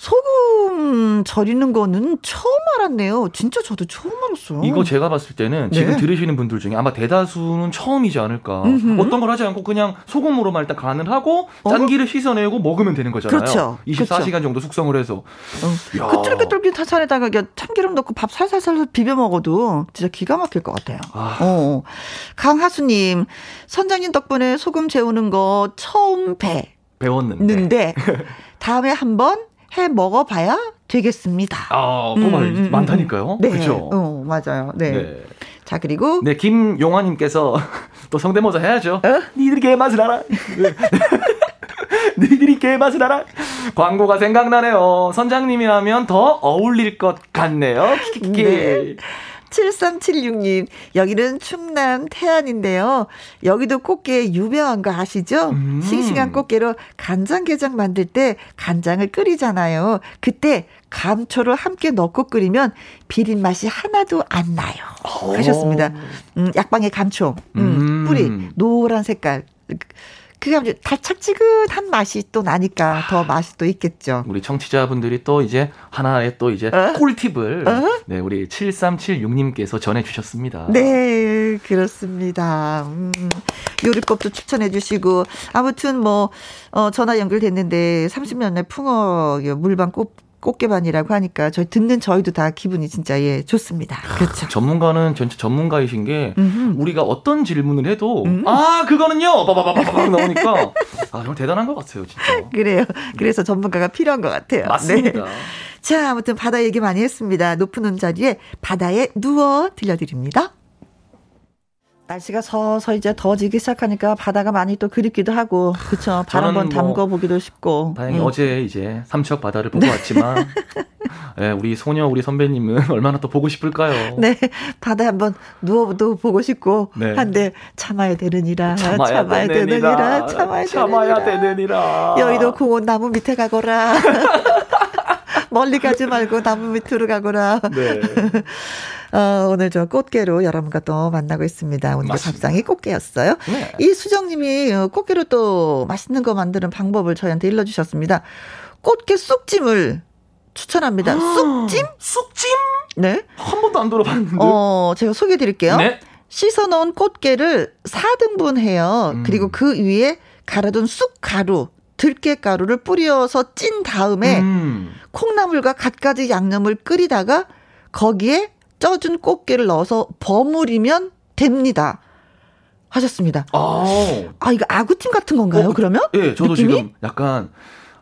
소금 절이는 거는 처음 알았네요. 진짜 저도 처음 알았어요. 이거 제가 봤을 때는 네. 지금 들으시는 분들 중에 아마 대다수는 처음이지 않을까. 음흠. 어떤 걸 하지 않고 그냥 소금으로만 일단 간을 하고 짠기를 어? 씻어내고 먹으면 되는 거잖아요. 그렇죠. 24시간 그렇죠. 정도 숙성을 해서. 어. 그 쫄깃쫄깃한 살에다가 참기름 넣고 밥 살살살 비벼 먹어도 진짜 기가 막힐 것 같아요. 아. 어. 강하수님, 선장님 덕분에 소금 재우는 거 처음 배. 배웠는데. 다음에 한번 해 먹어봐야 되겠습니다. 아, 또 음, 말, 음, 음, 많다니까요. 네. 그죠? 어, 맞아요. 네. 네. 자, 그리고. 네, 김용화님께서 또 성대모사 해야죠. 어? 니들이 개 맛을 알아. 니들이 개 맛을 알아. 광고가 생각나네요. 선장님이라면 더 어울릴 것 같네요. 네. 7376님, 여기는 충남 태안인데요. 여기도 꽃게 유명한 거 아시죠? 음. 싱싱한 꽃게로 간장게장 만들 때 간장을 끓이잖아요. 그때 감초를 함께 넣고 끓이면 비린 맛이 하나도 안 나요. 하셨습니다. 음, 약방의 감초, 음, 음. 뿌리, 노란 색깔. 그게 아주 달짝지근한 맛이 또 나니까 더 맛이 또 있겠죠. 우리 청취자분들이 또 이제 하나의 또 이제 어? 꿀팁을 어? 네, 우리 7376님께서 전해주셨습니다. 네, 그렇습니다. 음, 요리법도 추천해 주시고 아무튼 뭐 어, 전화 연결됐는데 30년의 풍어 물방 꽃 꽃게반이라고 하니까 저희 듣는 저희도 다 기분이 진짜 예 좋습니다. 그렇죠. 전문가는 전체 전문가이신 게 음흠. 우리가 어떤 질문을 해도 음. 아 그거는요 빠바바바바 나오니까 아 정말 대단한 것 같아요 진짜. 그래요. 그래서 전문가가 필요한 것 같아요. 맞습니다. 네. 자 아무튼 바다 얘기 많이 했습니다. 높은 자리에 바다에 누워 들려드립니다. 날씨가 서서 이제 더지기 시작하니까 바다가 많이 또 그립기도 하고 그렇죠. 발 한번 뭐 담궈 보기도 싶고. 다행히 음. 어제 이제 삼척 바다를 보고 네. 왔지만 네, 우리 소녀 우리 선배님은 얼마나 또 보고 싶을까요? 네, 바다 한번 누워도 보고 싶고 네. 한데 참아야 되느니라 참아야, 참아야 되느니라 참아야, 참아야 되느니라 여의도 공원 나무 밑에 가거라. 멀리 가지 말고 나무 밑으로 가거라. 네. 어, 오늘 저 꽃게로 여러분과 또 만나고 있습니다. 오늘 밥상이 꽃게였어요. 네. 이 수정님이 어, 꽃게로 또 맛있는 거 만드는 방법을 저희한테 일러주셨습니다. 꽃게 쑥찜을 추천합니다. 아, 쑥찜? 쑥찜? 네. 한 번도 안 들어봤는데. 어, 제가 소개해 드릴게요. 네. 씻어 놓은 꽃게를 4등분 해요. 음. 그리고 그 위에 갈아둔 쑥가루, 들깨가루를 뿌려서 찐 다음에 음. 콩나물과 갖가지 양념을 끓이다가 거기에 쪄준 꽃게를 넣어서 버무리면 됩니다. 하셨습니다. 아, 아 이거 아구찜 같은 건가요? 어, 그러면? 예, 네, 저도 느낌이? 지금 약간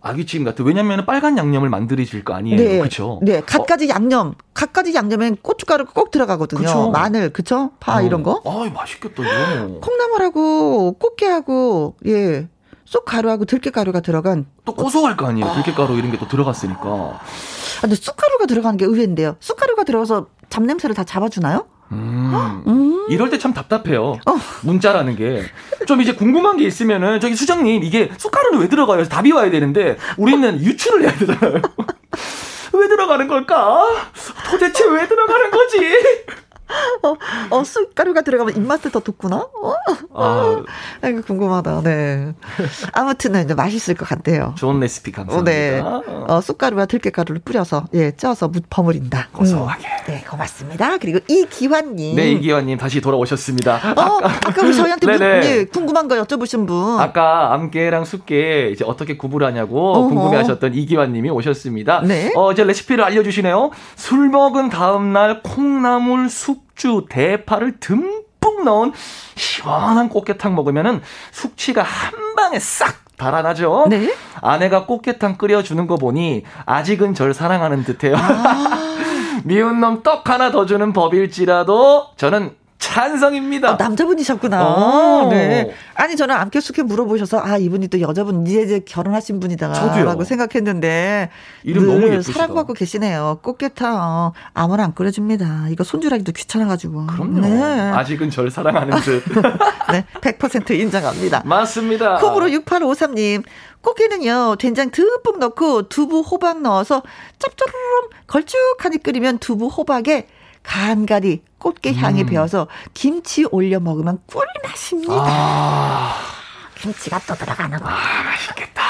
아귀찜 같은 왜냐면 빨간 양념을 만들어질 거 아니에요. 네. 그렇죠. 네. 갖가지 어. 양념, 갖가지 양념엔 고춧가루가 꼭 들어가거든요. 그쵸? 마늘, 그쵸? 파 어. 이런 거. 아, 맛있겠다. 이거. 콩나물하고 꽃게하고 예. 쑥가루하고 들깨가루가 들어간 또 고소할 거 아니에요. 들깨가루 이런 게 또 들어갔으니까. 아, 근데 쑥가루가 들어가는 게 의외인데요. 쑥가루가 들어가서 잡냄새를 다 잡아주나요? 음. 음. 이럴 때 참 답답해요. 어. 문자라는 게. 좀 이제 궁금한 게 있으면은, 저기 수정님, 이게 쑥가루는 왜 들어가요? 답이 와야 되는데, 우리는 유추를 해야 되잖아요. 왜 들어가는 걸까? 도대체 왜 들어가는 거지? 어, 어, 쑥가루가 들어가면 입맛을 더 돋구나? 어? 아. 이거 궁금하다, 네. 아무튼, 네, 맛있을 것 같아요. 좋은 레시피 감사합니다. 네. 어, 쑥가루와 들깨가루를 뿌려서, 예, 쪄서 무, 버무린다. 고소하게. 음. 네, 고맙습니다. 그리고 이기환님. 네, 이기환님 다시 돌아오셨습니다. 어, 아까, 아까 우리 저희한테 무, 예, 궁금한 거 여쭤보신 분. 아까 암깨랑 쑥깨 이제 어떻게 구분하냐고 궁금해 하셨던 이기환님이 오셨습니다. 네. 어, 이제 레시피를 알려주시네요. 술 먹은 다음날 콩나물 쑥 숙주, 대파를 듬뿍 넣은 시원한 꽃게탕 먹으면은 숙취가 한 방에 싹 달아나죠. 네? 아내가 꽃게탕 끓여주는 거 보니 아직은 절 사랑하는 듯해요. 아~ 미운 놈 떡 하나 더 주는 법일지라도 저는 찬성입니다. 어, 남자분이셨구나. 어. 네. 아니 저는 암캐숙해 물어보셔서 아 이분이 또 여자분 이제 이제 결혼하신 분이다라고 생각했는데 이름 너무 예쁘시다. 사랑받고 계시네요. 꽃게탕 어, 아무나 안 끓여줍니다. 이거 손질하기도 귀찮아가지고. 그럼요. 네. 아직은 절 사랑하는 듯. 네, 100% 인정합니다. 맞습니다. 콩으로 6853님. 꽃게는요, 된장 듬뿍 넣고 두부 호박 넣어서 짭조름 걸쭉하니 끓이면 두부 호박에 간간히 꽃게 향이 음. 배어서 김치 올려 먹으면 꿀맛입니다. 아. 김치가 또 들어가는 거. 아, 맛있겠다.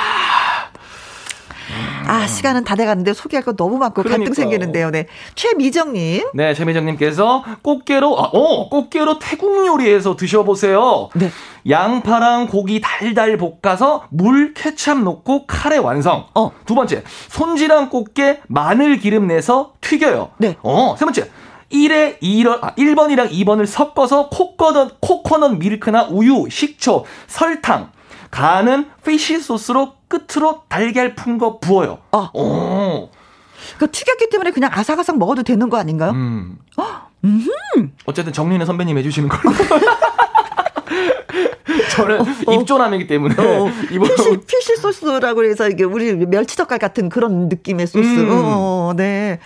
아, 시간은 다 돼가는데 소개할 거 너무 많고 그러니까요. 갈등 생기는데요. 네. 최미정님. 네, 최미정님께서 꽃게로, 아, 어, 꽃게로 태국 요리에서 드셔보세요. 네. 양파랑 고기 달달 볶아서 물, 케찹 넣고 카레 완성. 어. 두 번째, 손질한 꽃게 마늘 기름 내서 튀겨요. 네. 어, 세 번째, 1에 2번, 아, 1번이랑 2번을 섞어서 코코넛, 코코넛 밀크나 우유, 식초, 설탕, 간은 fish sauce로 끝으로 달걀 푼 거 부어요. 아. 오. 그 튀겼기 때문에 그냥 아삭아삭 먹어도 되는 거 아닌가요? 음. 음. 어쨌든 정리는 선배님 해주시는 걸로. 저는 어, 어. 입조남이기 때문에 어, 어. fish, fish sauce라고 해서 이게 우리 멸치젓갈 같은 그런 느낌의 소스. 음. 어, 네.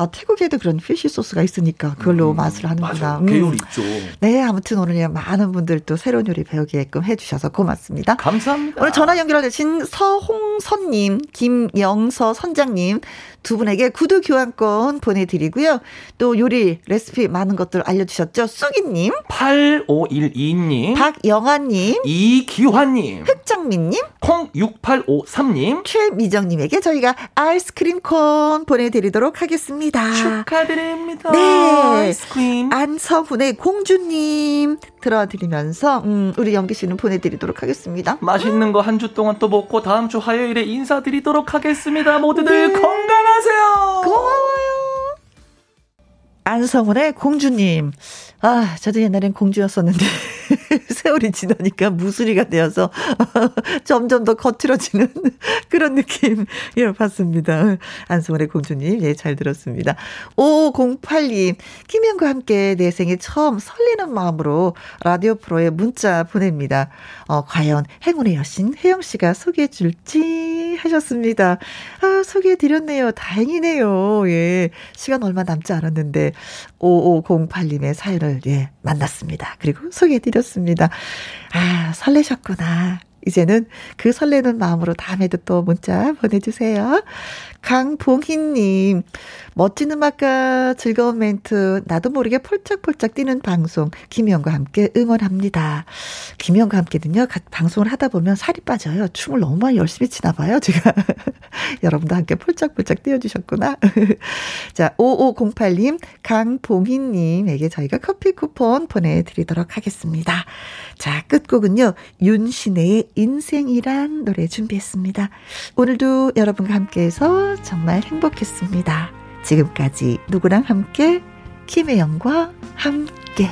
아, 태국에도 그런 fish sauce가 있으니까 그걸로 음, 맛을 하는구나. 맞아. 음. 있죠. 네, 아무튼 오늘 많은 분들 또 새로운 요리 배우게끔 해주셔서 고맙습니다. 감사합니다. 오늘 전화 연결되신 서홍선님, 김영서 선장님, 두 분에게 구두 교환권 보내드리고요. 또 요리 레시피 많은 것들 알려주셨죠. 쑥이님, 8512님, 박영아님, 이기환님, 흑정민님, 콩6853님, 최미정님에게 저희가 아이스크림 콘 보내드리도록 하겠습니다. 축하드립니다. 네. 아이스크림. 안서훈의 공주님 들어드리면서, 음, 우리 영기 씨는 보내드리도록 하겠습니다. 맛있는 거 한 주 동안 또 먹고 다음 주 화요일에 인사드리도록 하겠습니다. 모두들 네. 건강 안녕하세요. 고마워요. 안성훈의 공주님. 아, 저도 옛날엔 공주였었는데, 세월이 지나니까 무수리가 되어서, 점점 더 거칠어지는 그런 느낌, 예, 봤습니다. 안성원의 공주님, 예, 잘 들었습니다. 5508님, 김현과 함께 내 생에 처음 설레는 마음으로 라디오 프로에 문자 보냅니다. 어, 과연 행운의 여신 혜영 씨가 소개해 줄지 하셨습니다. 아, 소개해 드렸네요. 다행이네요. 예. 시간 얼마 남지 않았는데, 5508님의 사연을 예, 만났습니다. 그리고 소개해드렸습니다. 아, 설레셨구나. 이제는 그 설레는 마음으로 다음에도 또 문자 보내주세요. 강봉희님, 멋진 음악과 즐거운 멘트, 나도 모르게 폴짝폴짝 뛰는 방송, 김희영과 함께 응원합니다. 김희영과 함께는요, 방송을 하다 보면 살이 빠져요. 춤을 너무 많이 열심히 치나 봐요, 제가. 여러분도 함께 폴짝폴짝 뛰어주셨구나. 자, 5508님, 강봉희님에게 저희가 커피 쿠폰 보내드리도록 하겠습니다. 자, 끝곡은요, 윤신의 인생이란 노래 준비했습니다. 오늘도 여러분과 함께해서 정말 행복했습니다. 지금까지 누구랑 함께? 김혜영과 함께